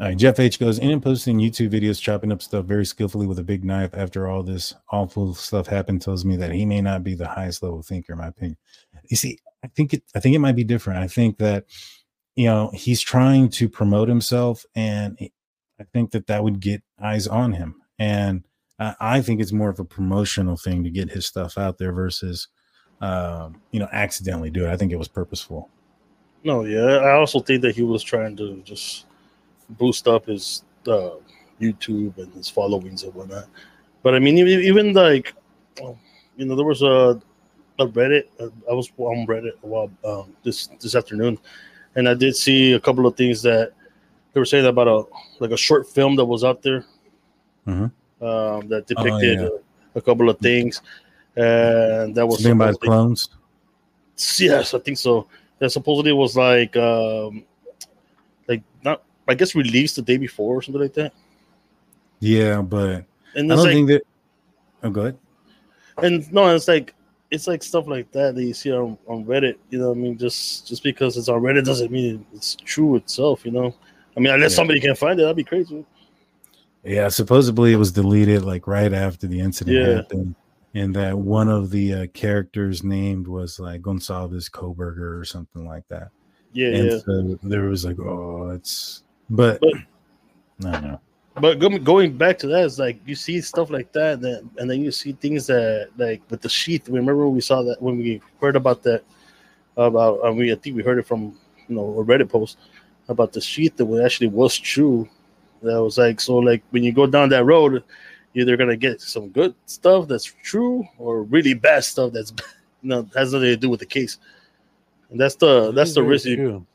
Speaker 2: All right, Jeff H goes in and posting YouTube videos, chopping up stuff very skillfully with a big knife. After all this awful stuff happened, tells me that he may not be the highest level thinker, in my opinion. You see, I think it. I think it might be different. I think that you know he's trying to promote himself, and I think that that would get eyes on him. And I, think it's more of a promotional thing to get his stuff out there versus, um, you know, accidentally do it. I think it was purposeful.
Speaker 1: No, yeah, I also think that he was trying to just boost up his uh, YouTube and his followings and whatnot. But I mean, even, like, you know, there was a, a Reddit. Uh, I was on Reddit a while um, this this afternoon, and I did see a couple of things that they were saying about a like a short film that was out there mm-hmm. um, that oh, depicted oh, yeah. a, a, couple of things, and that was
Speaker 2: something about clones.
Speaker 1: Yes, I think so. That supposedly was like um, like not I guess released the day before or something like that.
Speaker 2: Yeah, but
Speaker 1: And
Speaker 2: I don't
Speaker 1: like,
Speaker 2: think that. Oh, go ahead.
Speaker 1: and no, it's like it's like stuff like that that you see on, on Reddit. You know, what I mean, just just because it's on Reddit doesn't mean it's true itself. You know, I mean, unless
Speaker 2: Yeah.
Speaker 1: somebody can find it, that'd be crazy.
Speaker 2: Yeah, supposedly it was deleted like right after the incident
Speaker 1: Yeah.
Speaker 2: happened, and that one of the uh, characters named was like Gonsalves Koberger or something like that.
Speaker 1: Yeah,
Speaker 2: and
Speaker 1: yeah.
Speaker 2: so there was like, oh, it's, but,
Speaker 1: But-
Speaker 2: I don't know.
Speaker 1: But going back to that, it's like you see stuff like that, that, and then you see things that, like with the sheath. Remember when we saw that when we heard about that about uh, we I think we heard it from you know a Reddit post about the sheath that was actually was true. That was like so like when you go down that road, you're either gonna get some good stuff that's true or really bad stuff that's you know has nothing to do with the case. And that's the that's the risk you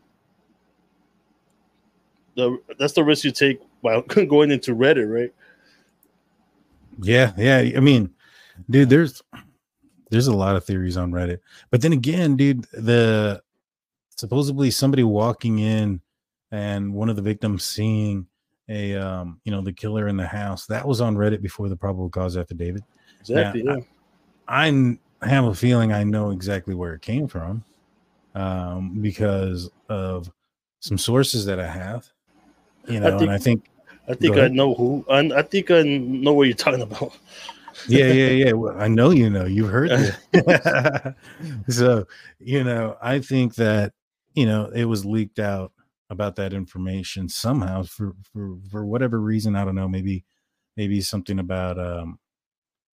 Speaker 1: the that's the risk you take while going into Reddit, right?
Speaker 2: Yeah, yeah. I mean, dude, there's there's a lot of theories on Reddit. But then again, dude, the supposedly somebody walking in and one of the victims seeing a um, you know, the killer in the house, that was on Reddit before the probable cause affidavit.
Speaker 1: Exactly.
Speaker 2: Yeah,
Speaker 1: yeah.
Speaker 2: I n- have a feeling I know exactly where it came from. Um, because of some sources that I have. You know,
Speaker 1: think-
Speaker 2: and I think
Speaker 1: I think I know who. I, I think I know what you're talking about.
Speaker 2: yeah, yeah, yeah. Well, I know you know. You've heard it. so, you know, I think that you know it was leaked out about that information somehow for for for whatever reason. I don't know. Maybe maybe something about um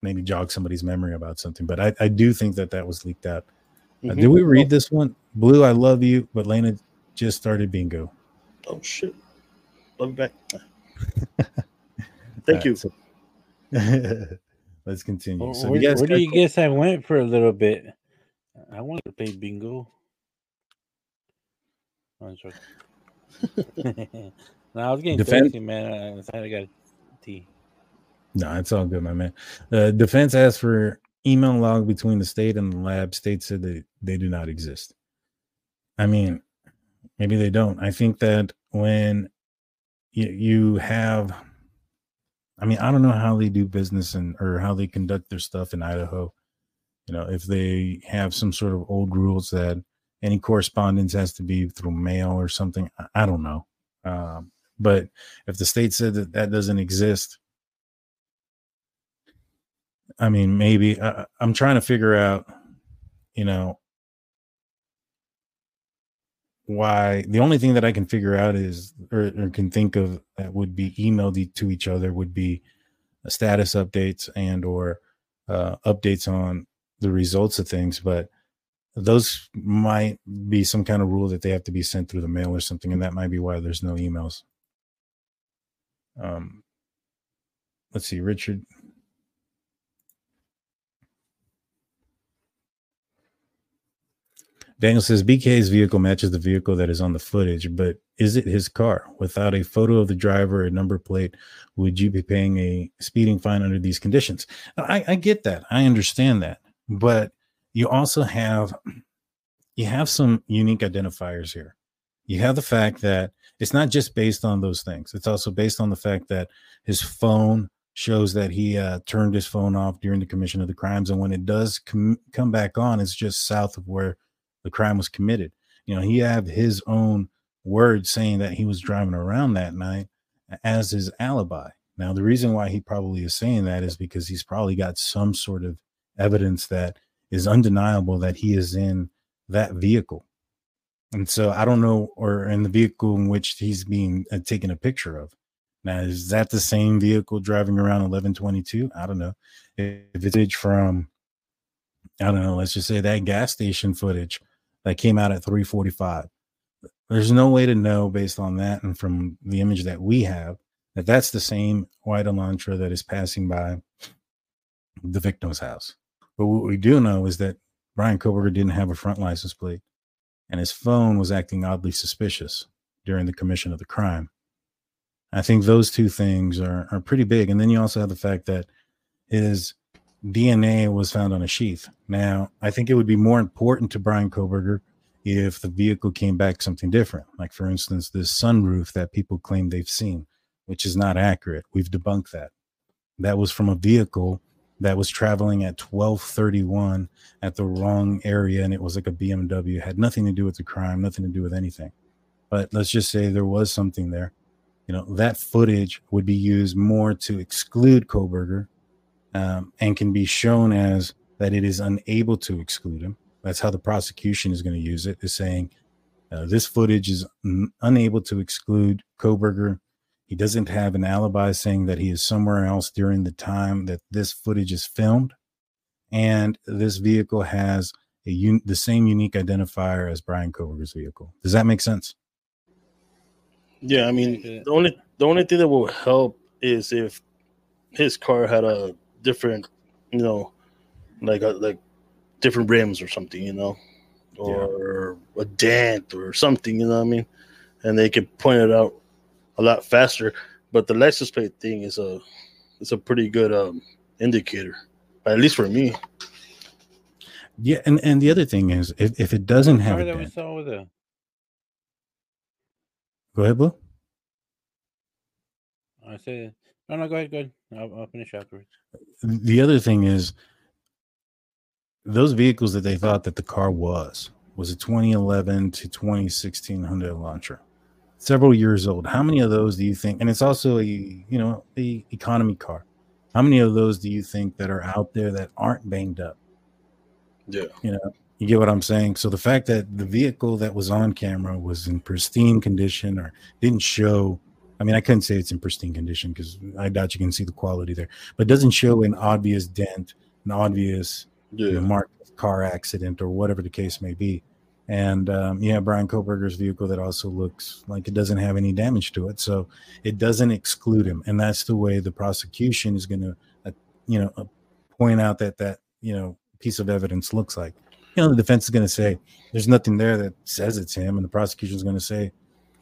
Speaker 2: maybe jog somebody's memory about something. But I I do think that that was leaked out. Uh,
Speaker 1: Mhm.
Speaker 2: did we read this one? Blue, I love you, but Lena just started bingo.
Speaker 1: Oh shit! Love you back. Thank you.
Speaker 2: so- Let's continue.
Speaker 3: Where,
Speaker 2: so,
Speaker 3: where,
Speaker 2: you guys
Speaker 3: where do
Speaker 2: got
Speaker 3: you guess I went for a little bit? I wanted to play bingo. I'm joking. no, I was getting
Speaker 2: Defend-
Speaker 3: thirsty, man. I decided I got tea.
Speaker 2: No, it's all good, my man. Uh, defense asked for email log between the state and the lab. State said that they do not exist. I mean, maybe they don't. I think that when you, you have, I mean, I don't know how they do business and or how they conduct their stuff in Idaho. You know, if they have some sort of old rules that any correspondence has to be through mail or something, I, I don't know. Um, but if the state said that that doesn't exist, I mean, maybe I, I'm trying to figure out, you know, why the only thing that I can figure out is, or, or can think of that would be emailed to each other would be uh, status updates and or uh, updates on the results of things. But those might be some kind of rule that they have to be sent through the mail or something, and that might be why there's no emails. Um, let's see, Richard. Daniel says BK's vehicle matches the vehicle that is on the footage, but is it his car? Without a photo of the driver or number plate, would you be paying a speeding fine under these conditions? I, I get that. I understand that. But you also have you have some unique identifiers here. You have the fact that it's not just based on those things. It's also based on the fact that his phone shows that he uh, turned his phone off during the commission of the crimes, and when it does com- come back on, it's just south of where the crime was committed. You know, he had his own words saying that he was driving around that night as his alibi. Now, the reason why he probably is saying that is because he's probably got some sort of evidence that is undeniable that he is in that vehicle. And so I don't know, or in the vehicle in which he's being uh, taken a picture of. Now, is that the same vehicle driving around 1122? I don't know. If it's from, I don't know, let's just say that gas station footage that came out at 345. There's no way to know based on that and from the image that we have that that's the same white Elantra that is passing by the victim's house. But what we do know is that Bryan Kohberger didn't have a front license plate and his phone was acting oddly suspicious during the commission of the crime. I think those two things are, are pretty big. And then you also have the fact that his DNA was found on a sheath. Now, I think it would be more important to Bryan Kohberger if the vehicle came back something different. Like, for instance, this sunroof that people claim they've seen, which is not accurate. We've debunked that. that was from a vehicle that was traveling at 1231 at the wrong area and it was like a BMW had nothing to do with the crime nothing to do with anything but let's just say there was something there you know that footage would be used more to exclude Kohberger um, and can be shown as that it is unable to exclude him that's how the prosecution is going to use it is saying uh, this footage is n- unable to exclude Kohberger he doesn't have an alibi saying that he is somewhere else during the time that this footage is filmed. And this vehicle has a un- the same unique identifier as Bryan Kohberger's vehicle. Does that make sense?
Speaker 1: Yeah, I mean the only the only thing that will help is if his car had a different, you know, like a, like different rims or something, you know, or yeah. a dent or something, you know what I mean? And they could point it out a lot faster. But the license plate thing is a it's a pretty good um, indicator, at least for me.
Speaker 2: Yeah, and and the other thing is, if, if it doesn't have, that we saw with a... Go ahead, Blue.
Speaker 3: I said, no, no, go ahead, go ahead. I'll, I'll finish afterwards.
Speaker 2: The other thing is, those vehicles that they thought that the car was was a 2011 to 2016 Hyundai Elantra several years old. How many of those do you think? And it's also a you know a economy car. How many of those do you think that are out there that aren't banged up?
Speaker 1: Yeah,
Speaker 2: you know, you get what I'm saying. So the fact that the vehicle that was on camera was in pristine condition or didn't show. I mean, I couldn't say it's in pristine condition because I doubt you can see the quality there, but doesn't show an obvious dent, an obvious yeah. you know, marked car accident or whatever the case may be and um, yeah, Bryan Kohberger's vehicle that also looks like it doesn't have any damage to it, so it doesn't exclude him, and that's the way the prosecution is going to, uh, you know, uh, point out that that you know piece of evidence looks like. You know, the defense is going to say there's nothing there that says it's him, and the prosecution is going to say,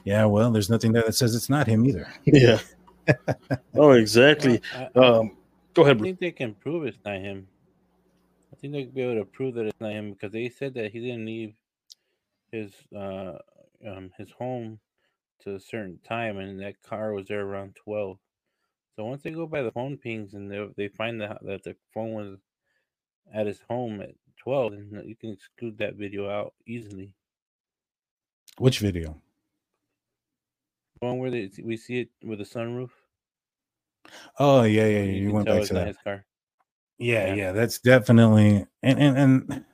Speaker 2: yeah, well, there's nothing there that says it's not him either.
Speaker 1: Yeah. oh, exactly. um, go ahead.
Speaker 3: I think they can prove it's not him. I think they'll be able to prove that it's not him because they said that he didn't leave his uh um his home to a certain time, and that car was there around twelve. So once they go by the phone pings and they they find that that the phone was at his home at twelve, and you can exclude that video out easily.
Speaker 2: Which video?
Speaker 3: One where they, we see it with the sunroof.
Speaker 2: Oh yeah, yeah, yeah. You, you went back to that. Car. Yeah, yeah, yeah, that's definitely and and and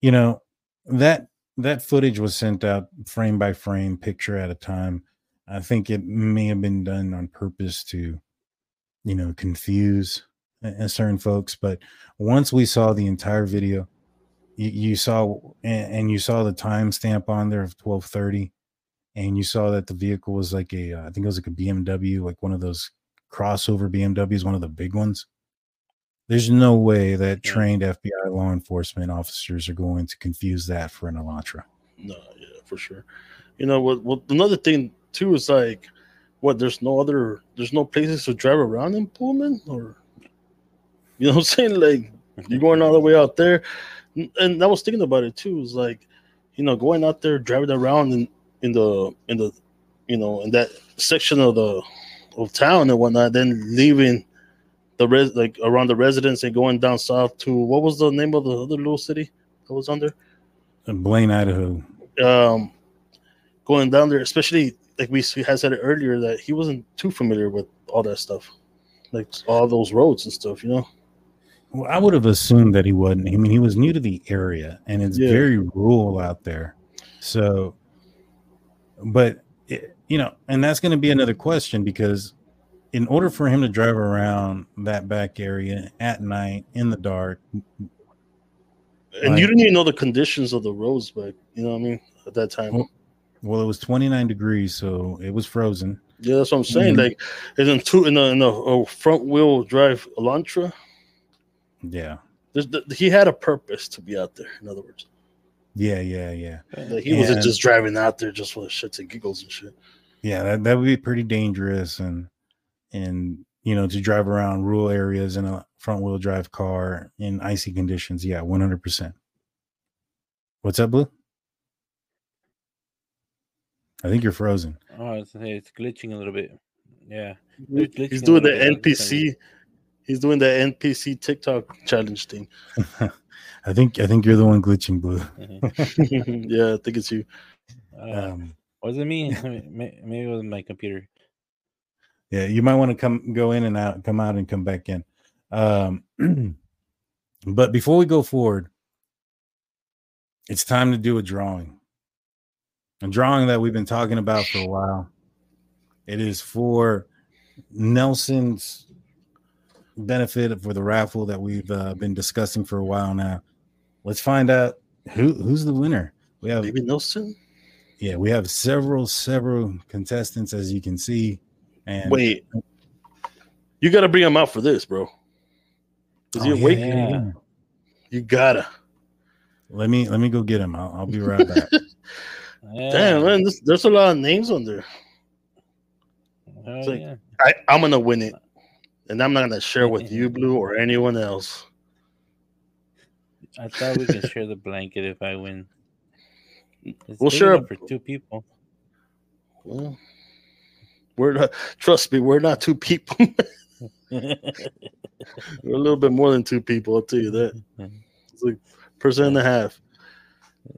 Speaker 2: you know that that footage was sent out frame by frame, picture at a time. I think it may have been done on purpose to, you know, confuse certain folks. But once we saw the entire video, you, you saw and, and, you saw the timestamp on there of twelve thirty, and you saw that the vehicle was like a, uh, I think it was like a BMW, like one of those crossover BMWs, one of the big ones. There's no way that trained FBI law enforcement officers are going to confuse that for an Elantra.
Speaker 1: No, yeah, for sure. You know what? Well, another thing too is like, what? There's no other. There's no places to drive around in Pullman, or you know, what I'm saying like you're going all the way out there. And I was thinking about it too. Is like, you know, going out there driving around in in the in the, you know, in that section of the of town and whatnot, then leaving the res like around the residence and going down south to what was the name of the other little city that was under? there?
Speaker 2: Blaine, Idaho.
Speaker 1: Um, going down there, especially like we had said earlier that he wasn't too familiar with all that stuff, like all those roads and stuff, you know.
Speaker 2: Well, I would have assumed that he wasn't. I mean, he was new to the area, and it's yeah. very rural out there. So, but it, you know, and that's going to be another question because in order for him to drive around that back area at night in the dark
Speaker 1: and like, you didn't even know the conditions of the roads but you know what i mean at that time.
Speaker 2: Well, well it was 29 degrees so it was frozen.
Speaker 1: Yeah that's what i'm saying mm-hmm. like in two in a, in a, a front wheel drive elantra?
Speaker 2: Yeah.
Speaker 1: The, he had a purpose to be out there in other words
Speaker 2: yeah yeah yeah.
Speaker 1: Like he and, wasn't just driving out there just for the shits and giggles and shit.
Speaker 2: Yeah that, that would be pretty dangerous and and you know to drive around rural areas in a front wheel drive car in icy conditions. Yeah 100% what's up blue? I think you're frozen.
Speaker 3: Oh it's, it's glitching a little bit. Yeah.
Speaker 1: He's doing the npc He's doing the NPC TikTok challenge thing.
Speaker 2: I think I think you're the one glitching, Blue.
Speaker 1: yeah, I think it's you.
Speaker 3: Uh,
Speaker 2: Um,
Speaker 3: was it me? Maybe it was my computer.
Speaker 2: yeah, you might want to come go in and out, come out and come back in. Um, but before we go forward, it's time to do a drawing. A drawing that we've been talking about for a while. It is for Nelson's benefit for the raffle that we've uh, been discussing for a while now. Let's find out who who's the winner. We have
Speaker 1: Maybe Nelson.
Speaker 2: yeah, we have several several contestants as you can see. And
Speaker 1: Wait, you got to bring him out for this, bro. Is
Speaker 2: Oh,
Speaker 1: he
Speaker 2: yeah,
Speaker 1: awake?
Speaker 2: yeah, yeah.
Speaker 1: You gotta.
Speaker 2: Let me let me go get him. I'll, I'll be right back.
Speaker 3: Yeah.
Speaker 1: Damn, man, this, there's a lot of names on there.
Speaker 3: Hell
Speaker 1: like-
Speaker 3: yeah.
Speaker 1: I, I'm gonna win it, and I'm not gonna share with you, Blue, or anyone else.
Speaker 3: I thought we could share the blanket if I win. It's
Speaker 1: We'll share a-
Speaker 3: for two people.
Speaker 1: Well, we're not. Trust me, we're not two people. we're a little bit more than two people. I'll tell you that. It's like percent and a half.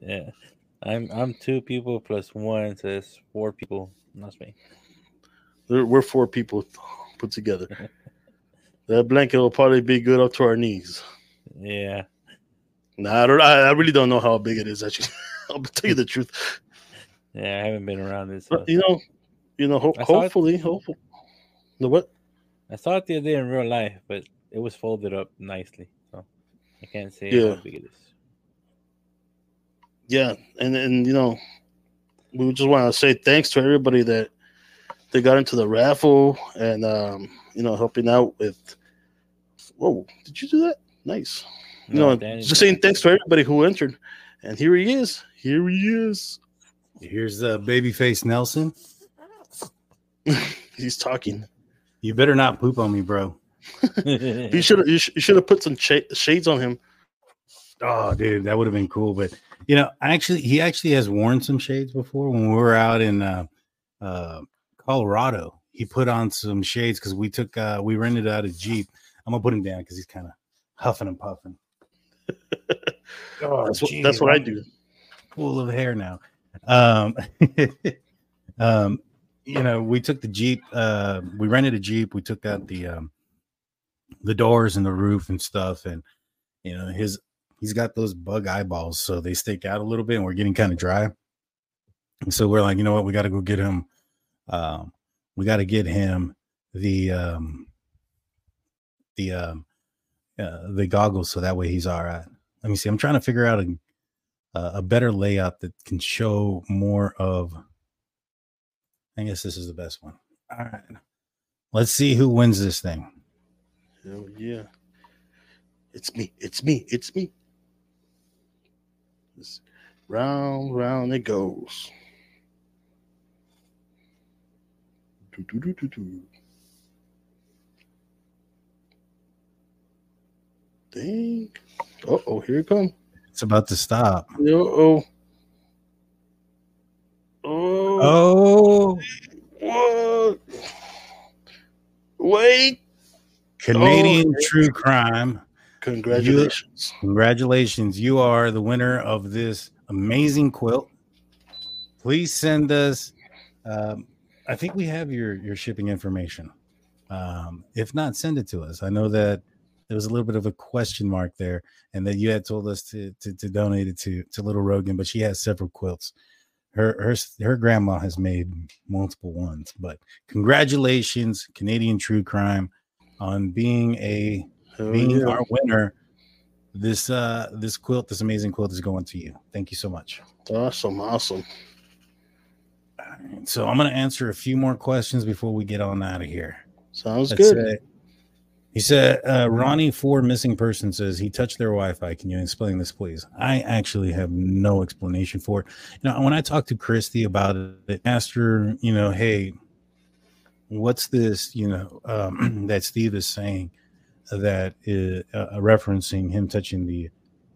Speaker 3: yeah, I'm I'm two people plus one, so it's four people. That's me.
Speaker 1: There- We're four people put together. That blanket will probably be good up to our knees.
Speaker 3: Yeah,
Speaker 1: Nah, I don't. I, I really don't know how big it is. Actually, I'll tell you the truth.
Speaker 3: yeah. I haven't been around this.
Speaker 1: But you know, you know. Ho- hopefully, hopefully. The what?
Speaker 3: I saw it the other day in real life, but it was folded up nicely, so I can't say
Speaker 1: Yeah.
Speaker 3: how big it is.
Speaker 1: Yeah, and and you know, we just want to say thanks to everybody that they got into the raffle and um, you know helping out with. Whoa! Did you do that? Nice. You
Speaker 3: No,
Speaker 1: know,
Speaker 3: Danny
Speaker 1: just saying thanks to everybody who entered, and here he is. Here he is.
Speaker 2: Here's the babyface Nelson.
Speaker 1: He's talking.
Speaker 2: You better not poop on me, bro.
Speaker 1: You should you, you should have put some sh- shades on him.
Speaker 2: Oh, dude, that would have been cool. But you know, actually, he actually has worn some shades before when we were out in uh, uh, Colorado. He put on some shades because we took uh, we rented out a jeep. I'm gonna put him down because he's kind of huffing and puffing. Oh,
Speaker 1: That's what,
Speaker 2: geez,
Speaker 1: that's what I do.
Speaker 2: Full of hair now. Um, um, you know, we took the jeep. Uh, we rented a jeep. We took out the um, the doors and the roof and stuff, and you know his he's got those bug eyeballs, so they stick out a little bit, and we're getting kind of dry. And so we're like, you know what, we got to go get him. Um, we got to get him the um, the um, uh, the goggles, so that way he's all right. Let me see. I'm trying to figure out a a better layout that can show more of. I guess this is the best one. All right, let's see who wins this thing.
Speaker 1: Hell yeah. It's me. It's me. It's me. It's round, round it goes. Do, do, do, do, do. Dang. Uh oh, here it comes.
Speaker 2: It's about to stop.
Speaker 1: Uh oh. Oh.
Speaker 2: Oh,
Speaker 1: What? Wait.
Speaker 2: Canadian
Speaker 1: Oh.
Speaker 2: true crime.
Speaker 1: Congratulations.
Speaker 2: Congratulations. You are the winner of this amazing quilt. Please send us. Um, I think we have your your shipping information. Um, if not, send it to us. I know that there was a little bit of a question mark there, and that you had told us to to, to donate it to to Little Rogan, but she has several quilts. Her her her grandma has made multiple ones. But congratulations, Canadian True Crime, on being a
Speaker 1: Hell
Speaker 2: being
Speaker 1: yeah.
Speaker 2: our winner. This uh this quilt, this amazing quilt is going to you. Thank you so much.
Speaker 1: Awesome. Awesome.
Speaker 2: All right, So I'm gonna answer a few more questions before we get on out of here.
Speaker 1: Sounds
Speaker 2: Let's
Speaker 1: good.
Speaker 2: say- he said uh, Ronnie for missing person says he touched their Wi-Fi. Can you explain this, please? I actually have no explanation for it. You know, when I talked to Kristi about it, asked her, you know, hey, what's this? You know, um, that Steve is saying that is uh, referencing him touching the,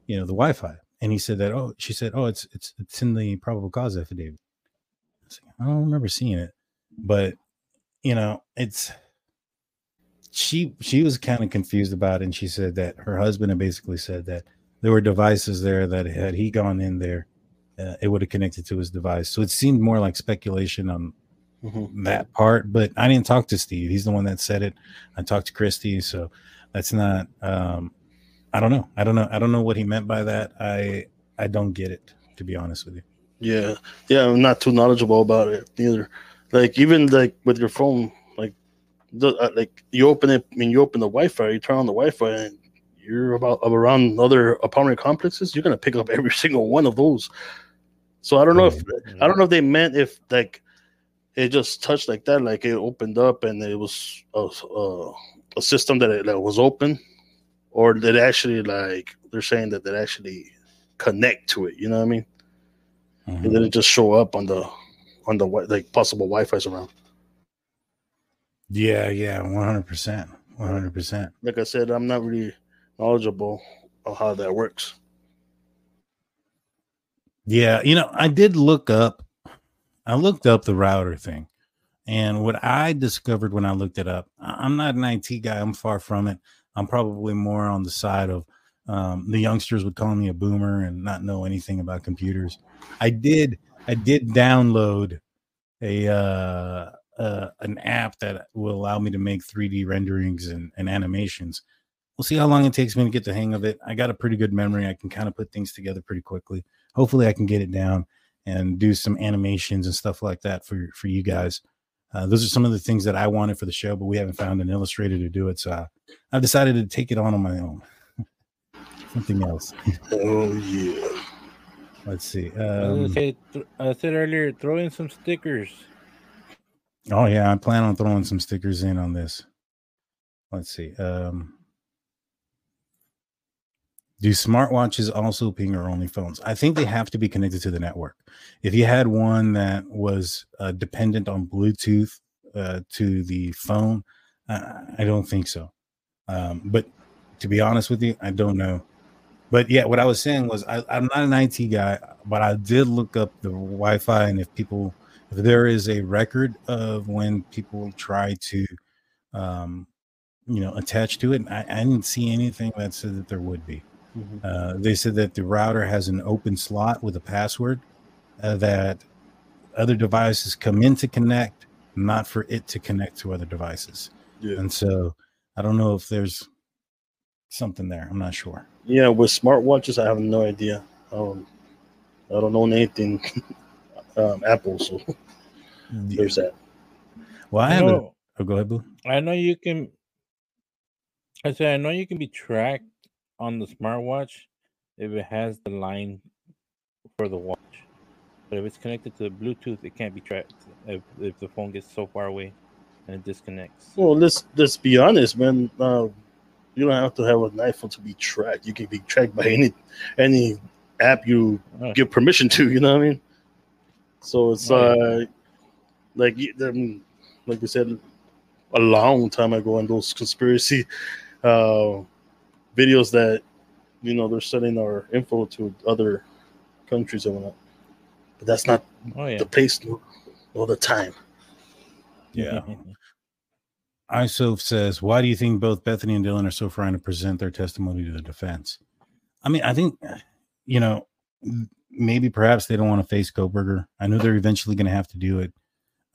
Speaker 2: you know, the Wi-Fi, and he said that. Oh, she said, oh, it's it's it's in the probable cause affidavit. I don't remember seeing it, but you know, it's she she was kind of confused about it, and she said that her husband had basically said that there were devices there that had he gone in there, uh, it would have connected to his device. So it seemed more like speculation on
Speaker 1: Mhm.
Speaker 2: that part. But I didn't talk to Steve. He's the one that said it. I talked to Kristi, so that's not. um I don't know. I don't know. I don't know what he meant by that. I I don't get it to be honest with you.
Speaker 1: Yeah, yeah, I'm not too knowledgeable about it either. Like even like with your phone, like uh, like you open it, I mean you open the Wi-Fi, you turn on the Wi-Fi, and you're about around other apartment complexes. You're gonna pick up every single one of those. So I don't know if I don't know if they meant if like it just touched like that, like it opened up and it was a, a, a system that it, that was open, or that actually like they're saying that they actually connect to it. You know what I mean?
Speaker 2: Mhm.
Speaker 1: and then it just show up on the on the like possible Wi-Fi's around.
Speaker 2: Yeah, yeah, one hundred percent, one hundred percent.
Speaker 1: Like I said, I'm not really knowledgeable of how that works.
Speaker 2: Yeah, you know, I did look up. I looked up the router thing, and what I discovered when I looked it up, I'm not an IT guy. I'm far from it. I'm probably more on the side of um, the youngsters would call me a boomer and not know anything about computers. I did. I did download a uh, uh, an app that will allow me to make 3D renderings and, and animations. We'll see how long it takes me to get the hang of it. I got a pretty good memory. I can kind of put things together pretty quickly hopefully I can get it down and do some animations and stuff like that for for you guys. Uh, those are some of the things that I wanted for the show, but we haven't found an illustrator to do it. So I, I've decided to take it on on my own. Something else.
Speaker 1: Oh yeah,
Speaker 2: Let's see.
Speaker 3: I was
Speaker 2: Um,
Speaker 3: say, th- I said earlier, throw in some stickers.
Speaker 2: Oh yeah, I plan on throwing some stickers in on this. Let's see. Um, do smartwatches also ping or only phones? I think they have to be connected to the network. If you had one that was uh, dependent on Bluetooth uh, to the phone, uh, I don't think so. Um, but to be honest with you, I don't know. But yeah, what I was saying was I, I'm not an IT guy, but I did look up the Wi-Fi, and if people, there is a record of when people try to, um, you know, attach to it, I, I didn't see anything that said that there would be.
Speaker 1: Mhm.
Speaker 2: Uh, they said that the router has an open slot with a password uh, that other devices come in to connect, not for it to connect to other devices.
Speaker 1: yeah,
Speaker 2: And so I don't know if there's something there. I'm not sure.
Speaker 1: yeah. With smartwatches, I have no idea. Um, I don't own anything um, Apple, so there's that.
Speaker 2: Well, I
Speaker 3: You
Speaker 2: haven't.
Speaker 3: know,
Speaker 2: Oh, go ahead, Blue.
Speaker 3: I know you can. I said I know you can be tracked on the smartwatch if it has the line for the watch, but if it's connected to the Bluetooth, it can't be tracked if, if the phone gets so far away and it disconnects.
Speaker 1: Well, let's let's be honest, man. Uh, you don't have to have an iPhone to be tracked. You can be tracked by any any app you give permission to. You know what I mean? So it's uh, like you- um, like we said a long time ago in those conspiracy uh, videos that you know they're sending our info to other countries and whatnot. But that's not
Speaker 3: oh yeah.
Speaker 1: the pace all the time.
Speaker 2: Yeah. ISOF says, Why do you think both Bethany and Dylan are so frying to present their testimony to the defense? I mean, I think, you know, maybe perhaps they don't want to face Kohberger. I know they're eventually going to have to do it.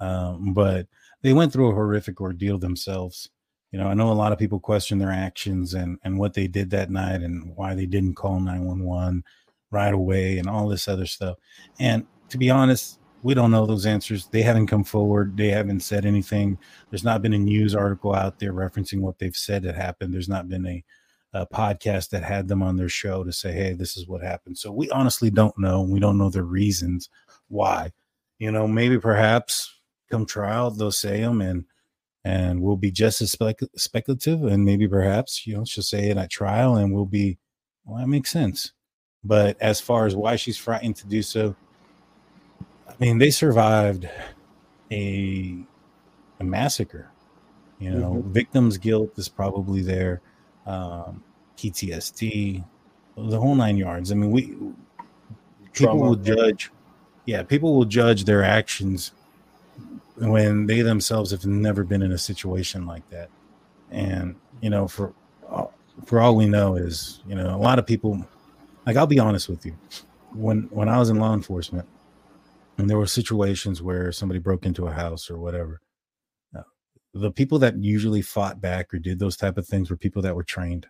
Speaker 2: Um, but they went through a horrific ordeal themselves. You know, I know a lot of people question their actions and, and what they did that night and why they didn't call 911 right away and all this other stuff. And to be honest, we don't know those answers. They haven't come forward. They haven't said anything. There's not been a news article out there referencing what they've said that happened. There's not been a, a podcast that had them on their show to say, hey, this is what happened. So we honestly don't know. We don't know the reasons why. You know, maybe perhaps come trial, they'll say them and and we'll be just as spec- speculative. And maybe perhaps, you know, she'll say it at trial and we'll be, well, that makes sense. But as far as why she's frightened to do so, I mean, they survived a a massacre. You know, mm-hmm. victims' guilt is probably there, um, PTSD, the whole nine yards. I mean, we people
Speaker 1: Trauma.
Speaker 2: will judge. Yeah, people will judge their actions when they themselves have never been in a situation like that. and you know, for for all we know is you know a lot of people. Like I'll be honest with you, when when I was in law enforcement, and there were situations where somebody broke into a house or whatever, uh, the people that usually fought back or did those type of things were people that were trained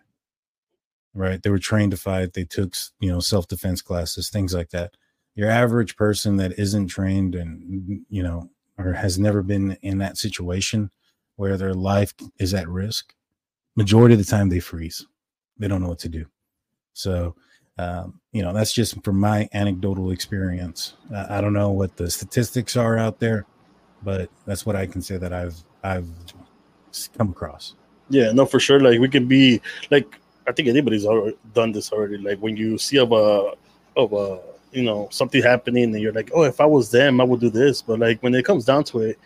Speaker 2: right? They were trained to fight they took you know self-defense classes things like that. Your average person that isn't trained and you know or has never been in that situation where their life is at risk majority of the time they freeze. They don't know what to do. So um, you know that's just from my anecdotal experience. I don't know what the statistics are out there but that's what i can say that i've i've come across.
Speaker 1: Yeah no for sure. Like we can be like i think anybody's already done this already. Like when you see of a of a you know something happening and you're like oh if i was them i would do this. But like when it comes down to it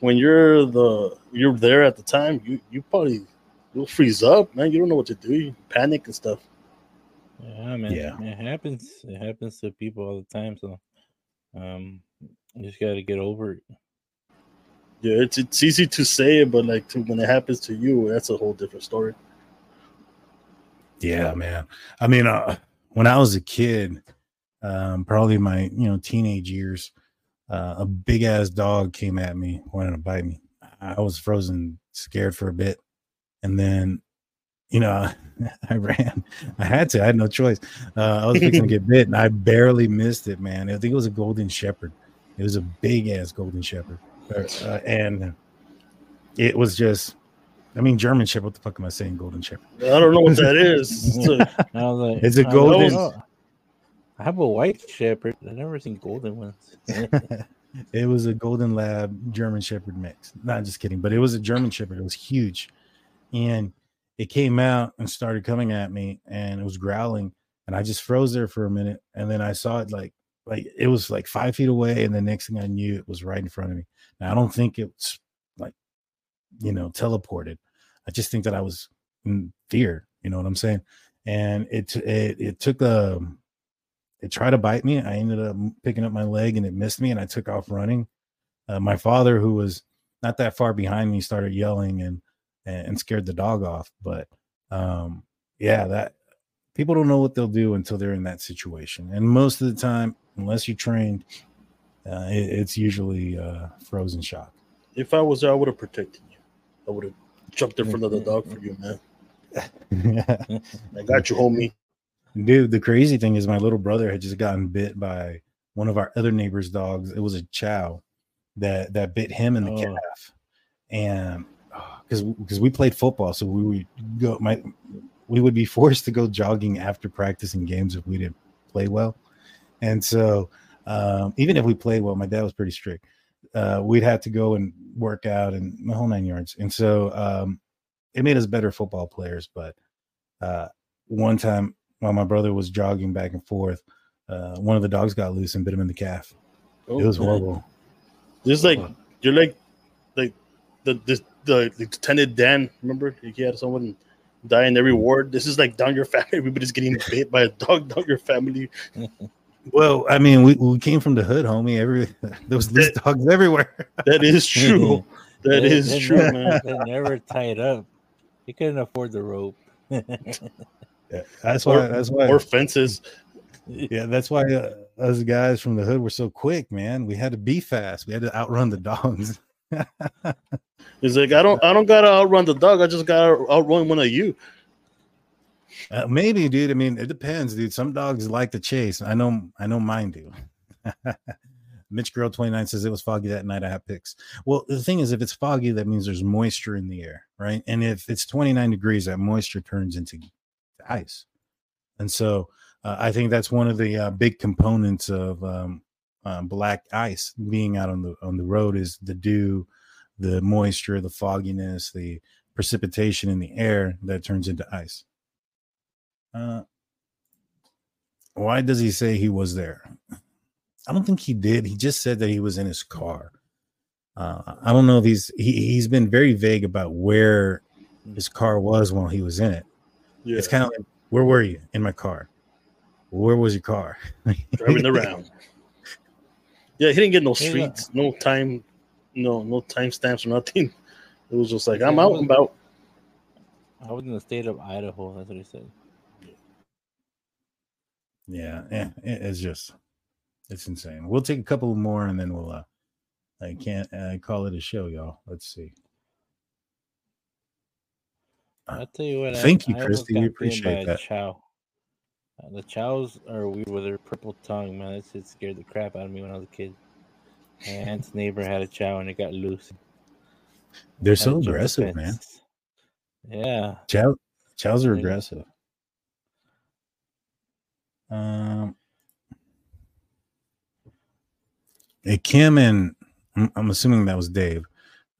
Speaker 1: when you're the you're there at the time you you probably you'll freeze up man. You don't know what to do. You panic and stuff.
Speaker 3: Yeah man. Yeah. It happens. It happens to people all the time. So um you just got to get over it
Speaker 1: yeah it's it's easy to say it but like to, when it happens to you that's a whole different story
Speaker 2: yeah man i mean uh when i was a kid um, probably my you know teenage years, uh, a big ass dog came at me, wanted to bite me. I was frozen, scared for a bit, and then you know I ran. I had to. I had no choice. Uh, I was fixing to get bit, and I barely missed it, man. I think it was a golden shepherd. It was a big ass golden shepherd, uh, and it was just I mean, German Shepherd. What the fuck am I saying? Golden Shepherd.
Speaker 1: I don't know what that is.
Speaker 2: It's a, it's a golden.
Speaker 3: I have a white shepherd. I've never seen golden ones.
Speaker 2: it was a golden lab German shepherd mix. Not just kidding, but it was a German shepherd. It was huge. And it came out and started coming at me and it was growling. And I just froze there for a minute. And then I saw it like like it was like five feet away. And the next thing I knew it was right in front of me. Now I don't think it was like you know teleported. I just think that I was in fear, you know what I'm saying? And it it it took a um, it tried to bite me. I ended up picking up my leg and it missed me, and I took off running. Uh, my father, who was not that far behind me, started yelling and and scared the dog off. But um, yeah, that people don't know what they'll do until they're in that situation, and most of the time, unless you're trained, uh, it, it's usually uh, frozen shock.
Speaker 1: If I was there, I would have protected you. I would have jumped in front of the dog for you, man. I got you, homie.
Speaker 2: Dude, the crazy thing is my little brother had just gotten bit by one of our other neighbors' dogs. It was a chow that that bit him in the oh. calf. And because oh, because we played football, so we would go my we would be forced to go jogging after practicing games if we didn't play well. And so um, even if we played well, my dad was pretty strict. Uh, we'd have to go and work out and the whole nine yards. And so um, it made us better football players. But uh, one time while my brother was jogging back and forth, uh, one of the dogs got loose and bit him in the calf. Oh, it was man. horrible.
Speaker 1: Just like you're like like the the, the Lieutenant Dan. Remember he had someone die in every ward. This is like down your family. Everybody's getting bit by a dog down your family.
Speaker 2: Well, I mean, we, we came from the hood, homie. Every there was these dogs everywhere.
Speaker 1: that is true. That they, is true,
Speaker 3: never,
Speaker 1: man.
Speaker 3: They never tied up. He couldn't afford the rope.
Speaker 2: Yeah, that's why. Or, that's why.
Speaker 1: Or fences.
Speaker 2: Yeah, that's why uh, us guys from the hood were so quick, man. We had to be fast. We had to outrun the dogs.
Speaker 1: He's like, I don't, I don't gotta outrun the dog. I just gotta outrun one of you.
Speaker 2: Uh, maybe, dude. I mean, it depends, dude. Some dogs like to chase. I know, I know mine do. Mitch Girl 29 says it was foggy that night. I have pics. Well, the thing is, if it's foggy, that means there's moisture in the air, right? And if it's 29 degrees, that moisture turns into ice. And so uh, I think that's one of the uh, big components of um, uh, black ice being out on the on the road is the dew, the moisture, the fogginess, the precipitation in the air that turns into ice. Uh, why does he say he was there? I don't think he did. He just said that he was in his car. Uh, I don't know if he's he, he's been very vague about where his car was while he was in it. Yeah. It's kind of like, where were you in my car? Where was your car?
Speaker 1: Driving around. Yeah, he didn't get no streets, no time, no no time stamps or nothing. It was just like I'm out and about.
Speaker 3: I was in the state of Idaho. That's what he said.
Speaker 2: Yeah, yeah, it's just it's insane. We'll take a couple more and then we'll uh I can't uh, call it a show, y'all. Let's see.
Speaker 3: I'll tell you what. I-
Speaker 2: Thank you,
Speaker 3: I almost
Speaker 2: Christy. We appreciate that.
Speaker 3: Chow. Uh, the chows are weird with their purple tongue, man. That shit scared the crap out of me when I was a kid. My aunt's neighbor had a chow and it got loose.
Speaker 2: They're so aggressive, man.
Speaker 3: Yeah.
Speaker 2: Chow chows are aggressive. Um Kim and I'm, I'm assuming that was Dave.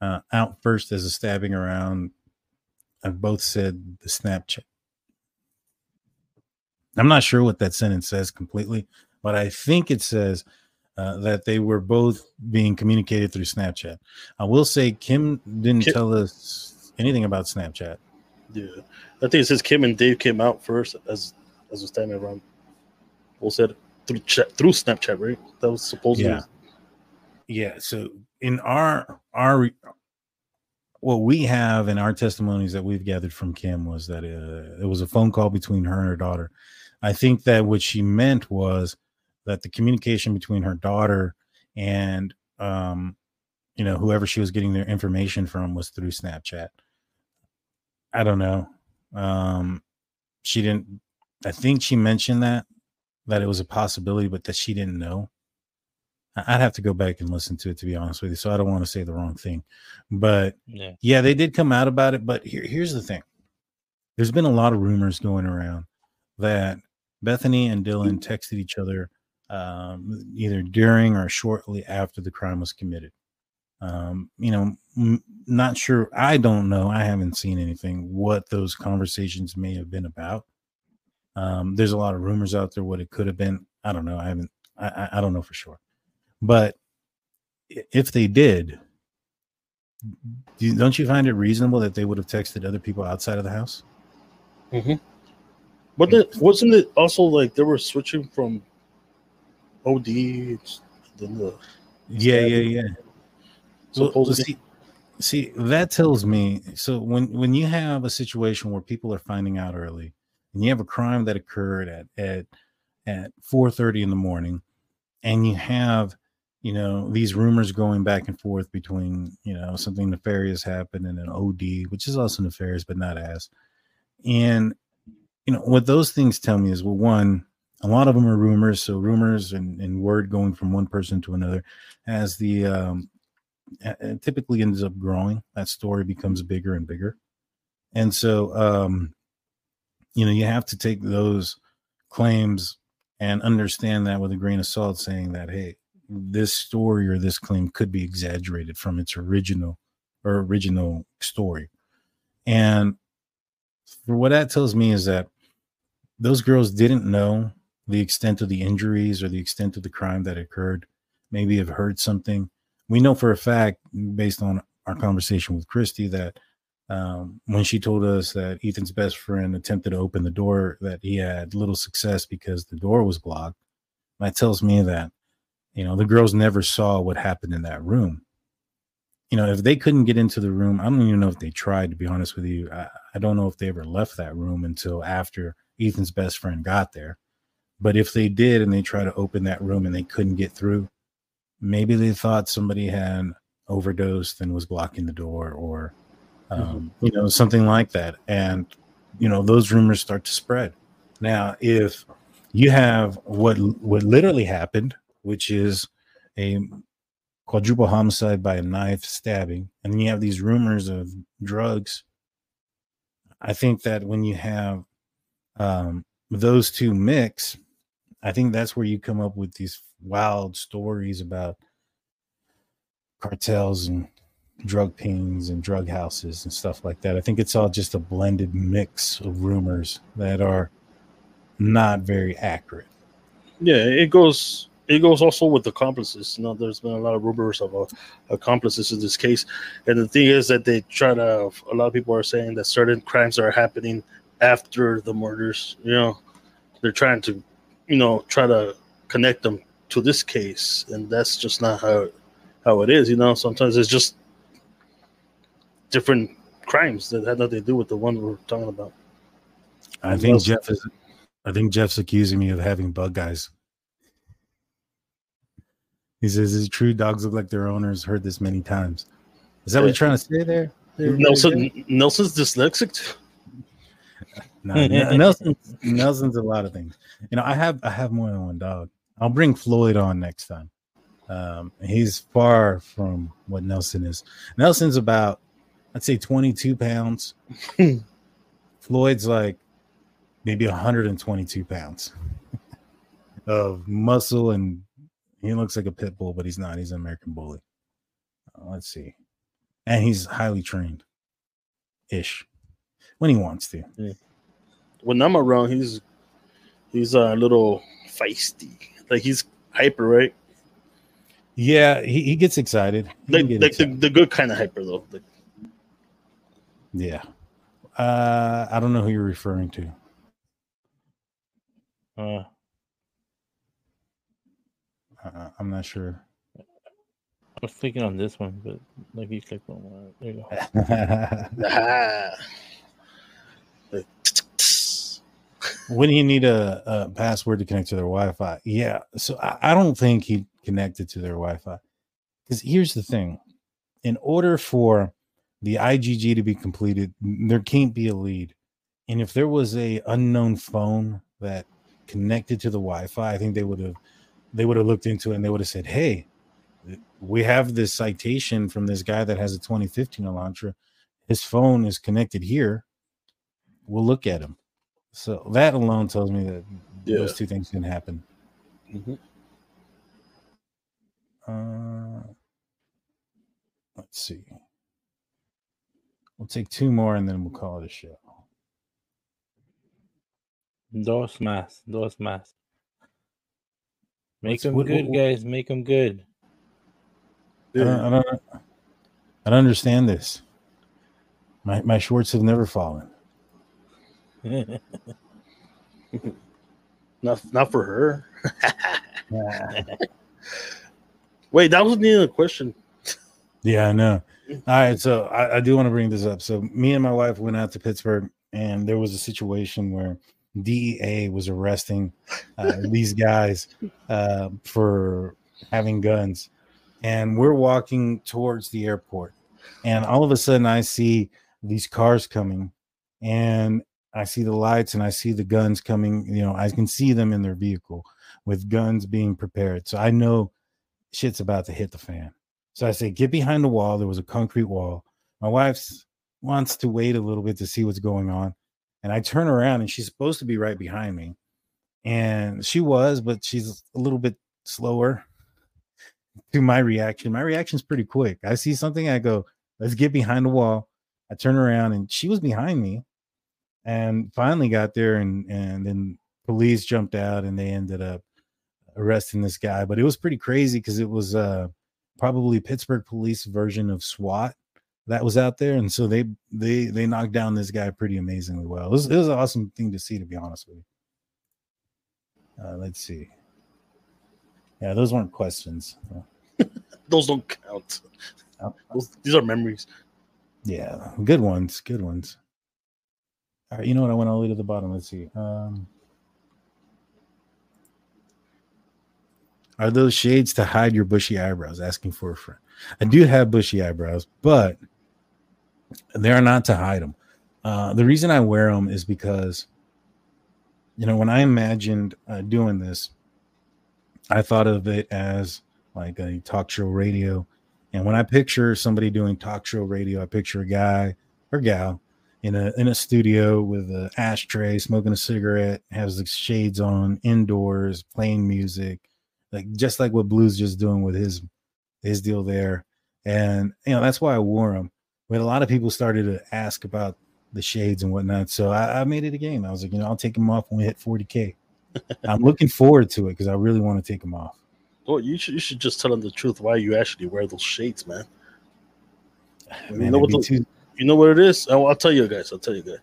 Speaker 2: Uh, out first as a stabbing around. I've both said the Snapchat. I'm not sure what that sentence says completely, but I think it says uh, that they were both being communicated through Snapchat. I will say Kim didn't
Speaker 1: Kim-
Speaker 2: tell us anything about Snapchat.
Speaker 1: Yeah, I think it says Kim and Dave came out first as as a standing around. We'll said through through Snapchat, right? That was supposedly.
Speaker 2: Yeah. Yeah. So in our our what we have in our testimonies that we've gathered from Kim was that uh, it was a phone call between her and her daughter. I think that what she meant was that the communication between her daughter and um you know whoever she was getting their information from was through Snapchat. I don't know. Um she didn't I think she mentioned that that it was a possibility but that she didn't know. I'd have to go back and listen to it to be honest with you. So I don't want to say the wrong thing. But
Speaker 3: Yeah.
Speaker 2: yeah, they did come out about it. But here, here's the thing there's been a lot of rumors going around that Bethany and Dylan texted each other um, either during or shortly after the crime was committed. Um, you know, m- not sure. I don't know. I haven't seen anything what those conversations may have been about. Um, there's a lot of rumors out there what it could have been. I don't know. I haven't. I, I, don't know for sure. But if they did, don't you find it reasonable that they would have texted other people outside of the house? Hmm.
Speaker 1: But then, wasn't it also like they were switching from OD then the
Speaker 2: Yeah, yeah, yeah. Well, well, see, see, that tells me. So when when you have a situation where people are finding out early, and you have a crime that occurred at at at four thirty in the morning, and you have you know these rumors going back and forth between you know something nefarious happened and an OD, which is also nefarious but not as, and you know what those things tell me is well, one, a lot of them are rumors, so rumors and, and word going from one person to another as the um, typically ends up growing. That story becomes bigger and bigger. And so, um, you know, you have to take those claims and understand that with a grain of salt, saying that, hey, this story or this claim could be exaggerated from its original or original story. And for what that tells me is that those girls didn't know the extent of the injuries or the extent of the crime that occurred. Maybe have heard something we know for a fact, based on our conversation with Kristi, that um, when she told us that Ethan's best friend attempted to open the door, that he had little success because the door was blocked. That tells me that, you know, the girls never saw what happened in that room. You know, if they couldn't get into the room, I don't even know if they tried, to be honest with you. I, I don't know if they ever left that room until after Ethan's best friend got there. But if they did and they tried to open that room and they couldn't get through, maybe they thought somebody had overdosed and was blocking the door or um, you know something like that. And you know those rumors start to spread. Now if you have what what literally happened which is a quadruple homicide by a knife stabbing and then you have these rumors of drugs i think that when you have um, those two mix I think that's where you come up with these wild stories about cartels and drug pings and drug houses and stuff like that. I think it's all just a blended mix of rumors that are not very accurate.
Speaker 1: Yeah, it goes. It goes also with accomplices. You know, there's been a lot of rumors of uh, accomplices in this case, and the thing is that they try to. A lot of people are saying that certain crimes are happening after the murders. You know, they're trying to, you know, try to connect them to this case, and that's just not how how it is. You know, sometimes it's just different crimes that had nothing to do with the one we're talking about.
Speaker 2: I think Jeff is. I think Jeff's accusing me of having bug guys. He says, "Is it true dogs look like their owners?" Heard this many times. Is that what you're trying to say there? there
Speaker 1: Nelson Nelson's dyslexic.
Speaker 2: No, Nelson, Nelson's a lot of things. You know, I have I have more than one dog. I'll bring Floyd on next time. Um, he's far from what Nelson is. Nelson's about, I'd say, 22 pounds. Floyd's like maybe 122 pounds of muscle, and he looks like a pit bull, but he's not. He's an American bully. Uh, let's see, and he's highly trained, ish, when he wants to.
Speaker 1: Yeah. When I'm around, he's he's a little feisty. Like he's hyper, right?
Speaker 2: Yeah, he, he gets excited. He
Speaker 1: like, like excited. The, the good kind of hyper though. Like,
Speaker 2: yeah. Uh, I don't know who you're referring to. Uh, uh, I'm not sure.
Speaker 3: I was thinking on this one, but like you clicked on one. There you
Speaker 2: go. when you need a, a, password to connect to their Wi-Fi, yeah. So I, I don't think he connected to their Wi-Fi because here's the thing: in order for the IGG to be completed, there can't be a lead, and if there was a unknown phone that connected to the Wi-Fi, I think they would have they would have looked into it and they would have said, "Hey, we have this citation from this guy that has a 2015 Elantra. His phone is connected here. We'll look at him." So that alone tells me that yeah. those two things can happen. Mm-hmm. Uh, let's see. We'll take two more and then we'll call it a show.
Speaker 3: Dos más, dos más. Make them what, good, what, guys. Make them good.
Speaker 2: I don't, I don't, I don't understand this. My my shorts have never fallen.
Speaker 1: not not for her. Wait, that wasn't even a question.
Speaker 2: Yeah, I know. All right, so I, I do want to bring this up. So me and my wife went out to Pittsburgh, and there was a situation where DEA was arresting uh, these guys uh, for having guns. And we're walking towards the airport. And all of a sudden, I see these cars coming and I see the lights and I see the guns coming. You know, I can see them in their vehicle with guns being prepared. So I know shit's about to hit the fan. So I say, get behind the wall. There was a concrete wall. My wife wants to wait a little bit to see what's going on. And I turn around and she's supposed to be right behind me. And she was, but she's a little bit slower to my reaction. My reaction's pretty quick. I see something, I go, let's get behind the wall. I turn around and she was behind me and finally got there and and then police jumped out and they ended up arresting this guy. But it was pretty crazy because it was uh probably Pittsburgh police version of SWAT that was out there, and so they they they knocked down this guy pretty amazingly well. It was, it was an awesome thing to see, to be honest with you. Uh, let's see. Yeah, those weren't questions.
Speaker 1: those don't count. Oh. Those, these are memories.
Speaker 2: Yeah, good ones. Good ones. All right, you know what? I went all the way to the bottom. Let's see. Um, are those shades to hide your bushy eyebrows? Asking for a friend. I do have bushy eyebrows, but they are not to hide them. Uh, the reason I wear them is because, you know, when I imagined uh, doing this, I thought of it as like a talk show radio. And when I picture somebody doing talk show radio, I picture a guy or gal in a in a studio with an ashtray, smoking a cigarette, has the shades on, indoors, playing music, like just like what Blue's just doing with his his deal there. And you know that's why I wore them but a lot of people started to ask about the shades and whatnot. So I, I made it a game. I was like, you know, I'll take them off when we hit 40k. I'm looking forward to it because I really want to take them off.
Speaker 1: Well, you should you should just tell them the truth why you actually wear those shades, man. man you know what the, too- you know what it is? I'll, I'll tell you guys. I'll tell you guys.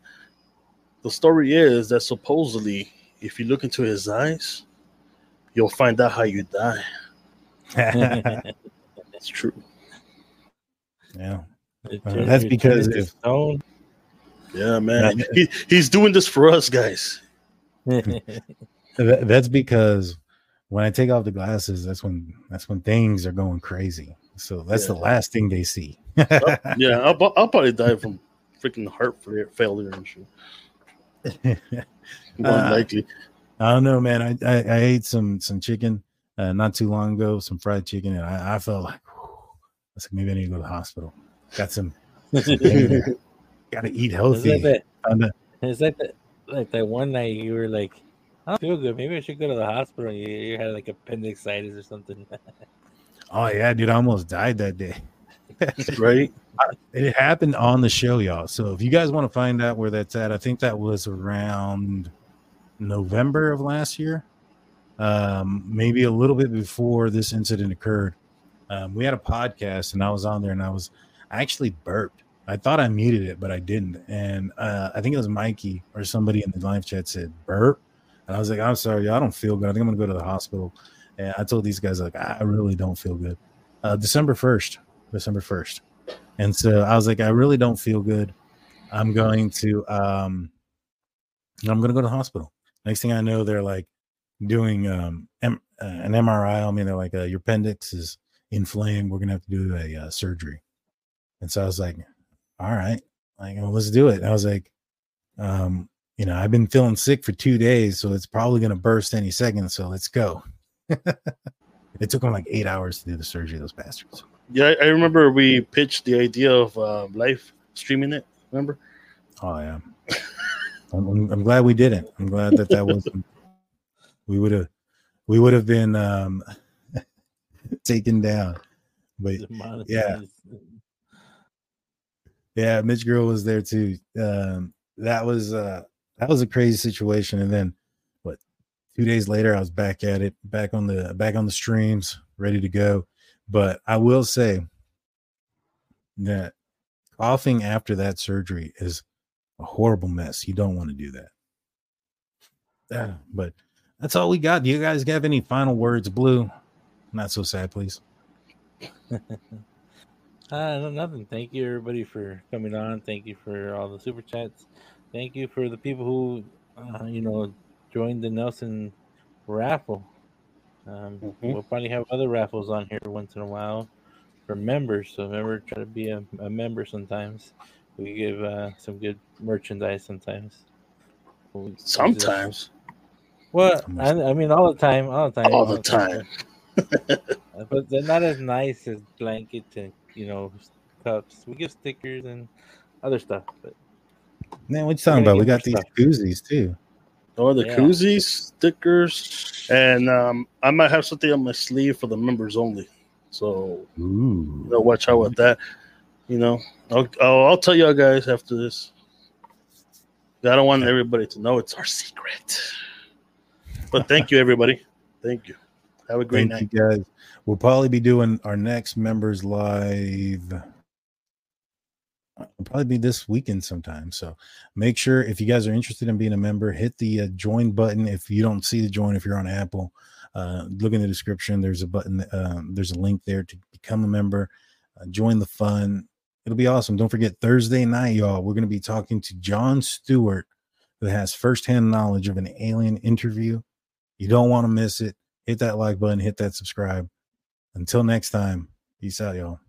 Speaker 1: The story is that supposedly, if you look into his eyes, you'll find out how you die. It's true.
Speaker 2: Yeah. Uh, that's because if
Speaker 3: stone.
Speaker 1: Yeah, man. he, he's doing this for us guys.
Speaker 2: that, that's because when I take off the glasses, that's when that's when things are going crazy. So that's
Speaker 1: Yeah.
Speaker 2: the last thing they see.
Speaker 1: Yeah, I'll, I'll probably die from freaking heart failure and shit. More
Speaker 2: Uh,
Speaker 1: likely.
Speaker 2: I don't know, man. I, I, I ate some some chicken uh, not too long ago, some fried chicken, and I, I felt like, whew, I was like, maybe I need to go to the hospital. Got some, got to eat
Speaker 3: It's
Speaker 2: healthy.
Speaker 3: like that. It's like that. Like that one night you were like, I don't feel good. Maybe I should go to the hospital. You, you had like appendicitis or something.
Speaker 2: Oh yeah, dude, I almost died that day.
Speaker 1: right?
Speaker 2: It happened on the show, y'all. So if you guys want to find out where that's at, I think that was around November of last year, um, maybe a little bit before this incident occurred. Um, we had a podcast, and I was on there, and I was I actually burped. I thought I muted it, but I didn't. And uh, I think it was Mikey or somebody in the live chat said burp, and I was like, I'm sorry, y'all, I don't feel good. I think I'm gonna go to the hospital. And I told these guys like I really don't feel good. Uh, December first, December first. And so I was like, I really don't feel good. I'm going to um I'm gonna go to the hospital. Next thing I know, they're like doing um M- uh, an MRI on me. They're like, uh, your appendix is inflamed. We're gonna have to do a uh, surgery. And so I was like, all right, like well, let's do it. And I was like, um, you know, I've been feeling sick for two days, so it's probably gonna burst any second. So let's go. it took them like eight hours to do the surgery. Those bastards.
Speaker 1: Yeah, I, remember we pitched the idea of uh, live streaming it. Remember?
Speaker 2: Oh yeah. I'm, I'm- I'm glad we didn't. I'm glad that that wasn't. We would have, we would have been um taken down. But Yeah. yeah, Mitch Girl was there too. Um, that was uh that was a crazy situation. And then what? Two days later, I was back at it, back on the back on the streams, ready to go. But I will say that coughing after that surgery is a horrible mess. You don't want to do that. Yeah, but that's all we got. Do you guys have any final words, Blue? Not so sad, please.
Speaker 3: Uh, no, nothing. Thank you, everybody, for coming on. Thank you for all the super chats. Thank you for the people who, uh, you know, joined the Nelson raffle. Um,
Speaker 1: Mhm.
Speaker 3: We'll probably have other raffles on here once in a while for members. So remember, try to be a, a member sometimes. We give uh, some good merchandise sometimes. We- we just-
Speaker 1: Sometimes.
Speaker 3: Well, I, I mean, all the time, all the time,
Speaker 1: All the time.
Speaker 3: Uh, but they're not as nice as blankets and you know cups. We give stickers and other stuff, but
Speaker 2: Man, what you talking about? We got these
Speaker 3: more
Speaker 2: koozies too.
Speaker 1: Oh, the
Speaker 3: Yeah.
Speaker 1: koozies, stickers, and um, I might have something on my sleeve for the members only. So
Speaker 2: Ooh.
Speaker 1: you know, watch out with that. You know, I'll, I'll, I'll tell y'all guys after this. I don't want everybody to know it's our secret. But thank you, everybody. Thank you. Have a great
Speaker 2: Thank
Speaker 1: night.
Speaker 2: you guys. We'll probably be doing our next members live. It'll probably be this weekend sometime. So make sure if you guys are interested in being a member, hit the uh, join button. If you don't see the join, if you're on Apple, uh, look in the description. There's a button. Um, there's a link there to become a member. Uh, join the fun. It'll be awesome. Don't forget Thursday night, y'all. We're going to be talking to John Stewart, who has firsthand knowledge of an alien interview. You don't want to miss it hit that like button, hit that subscribe. Until next time, peace out, y'all.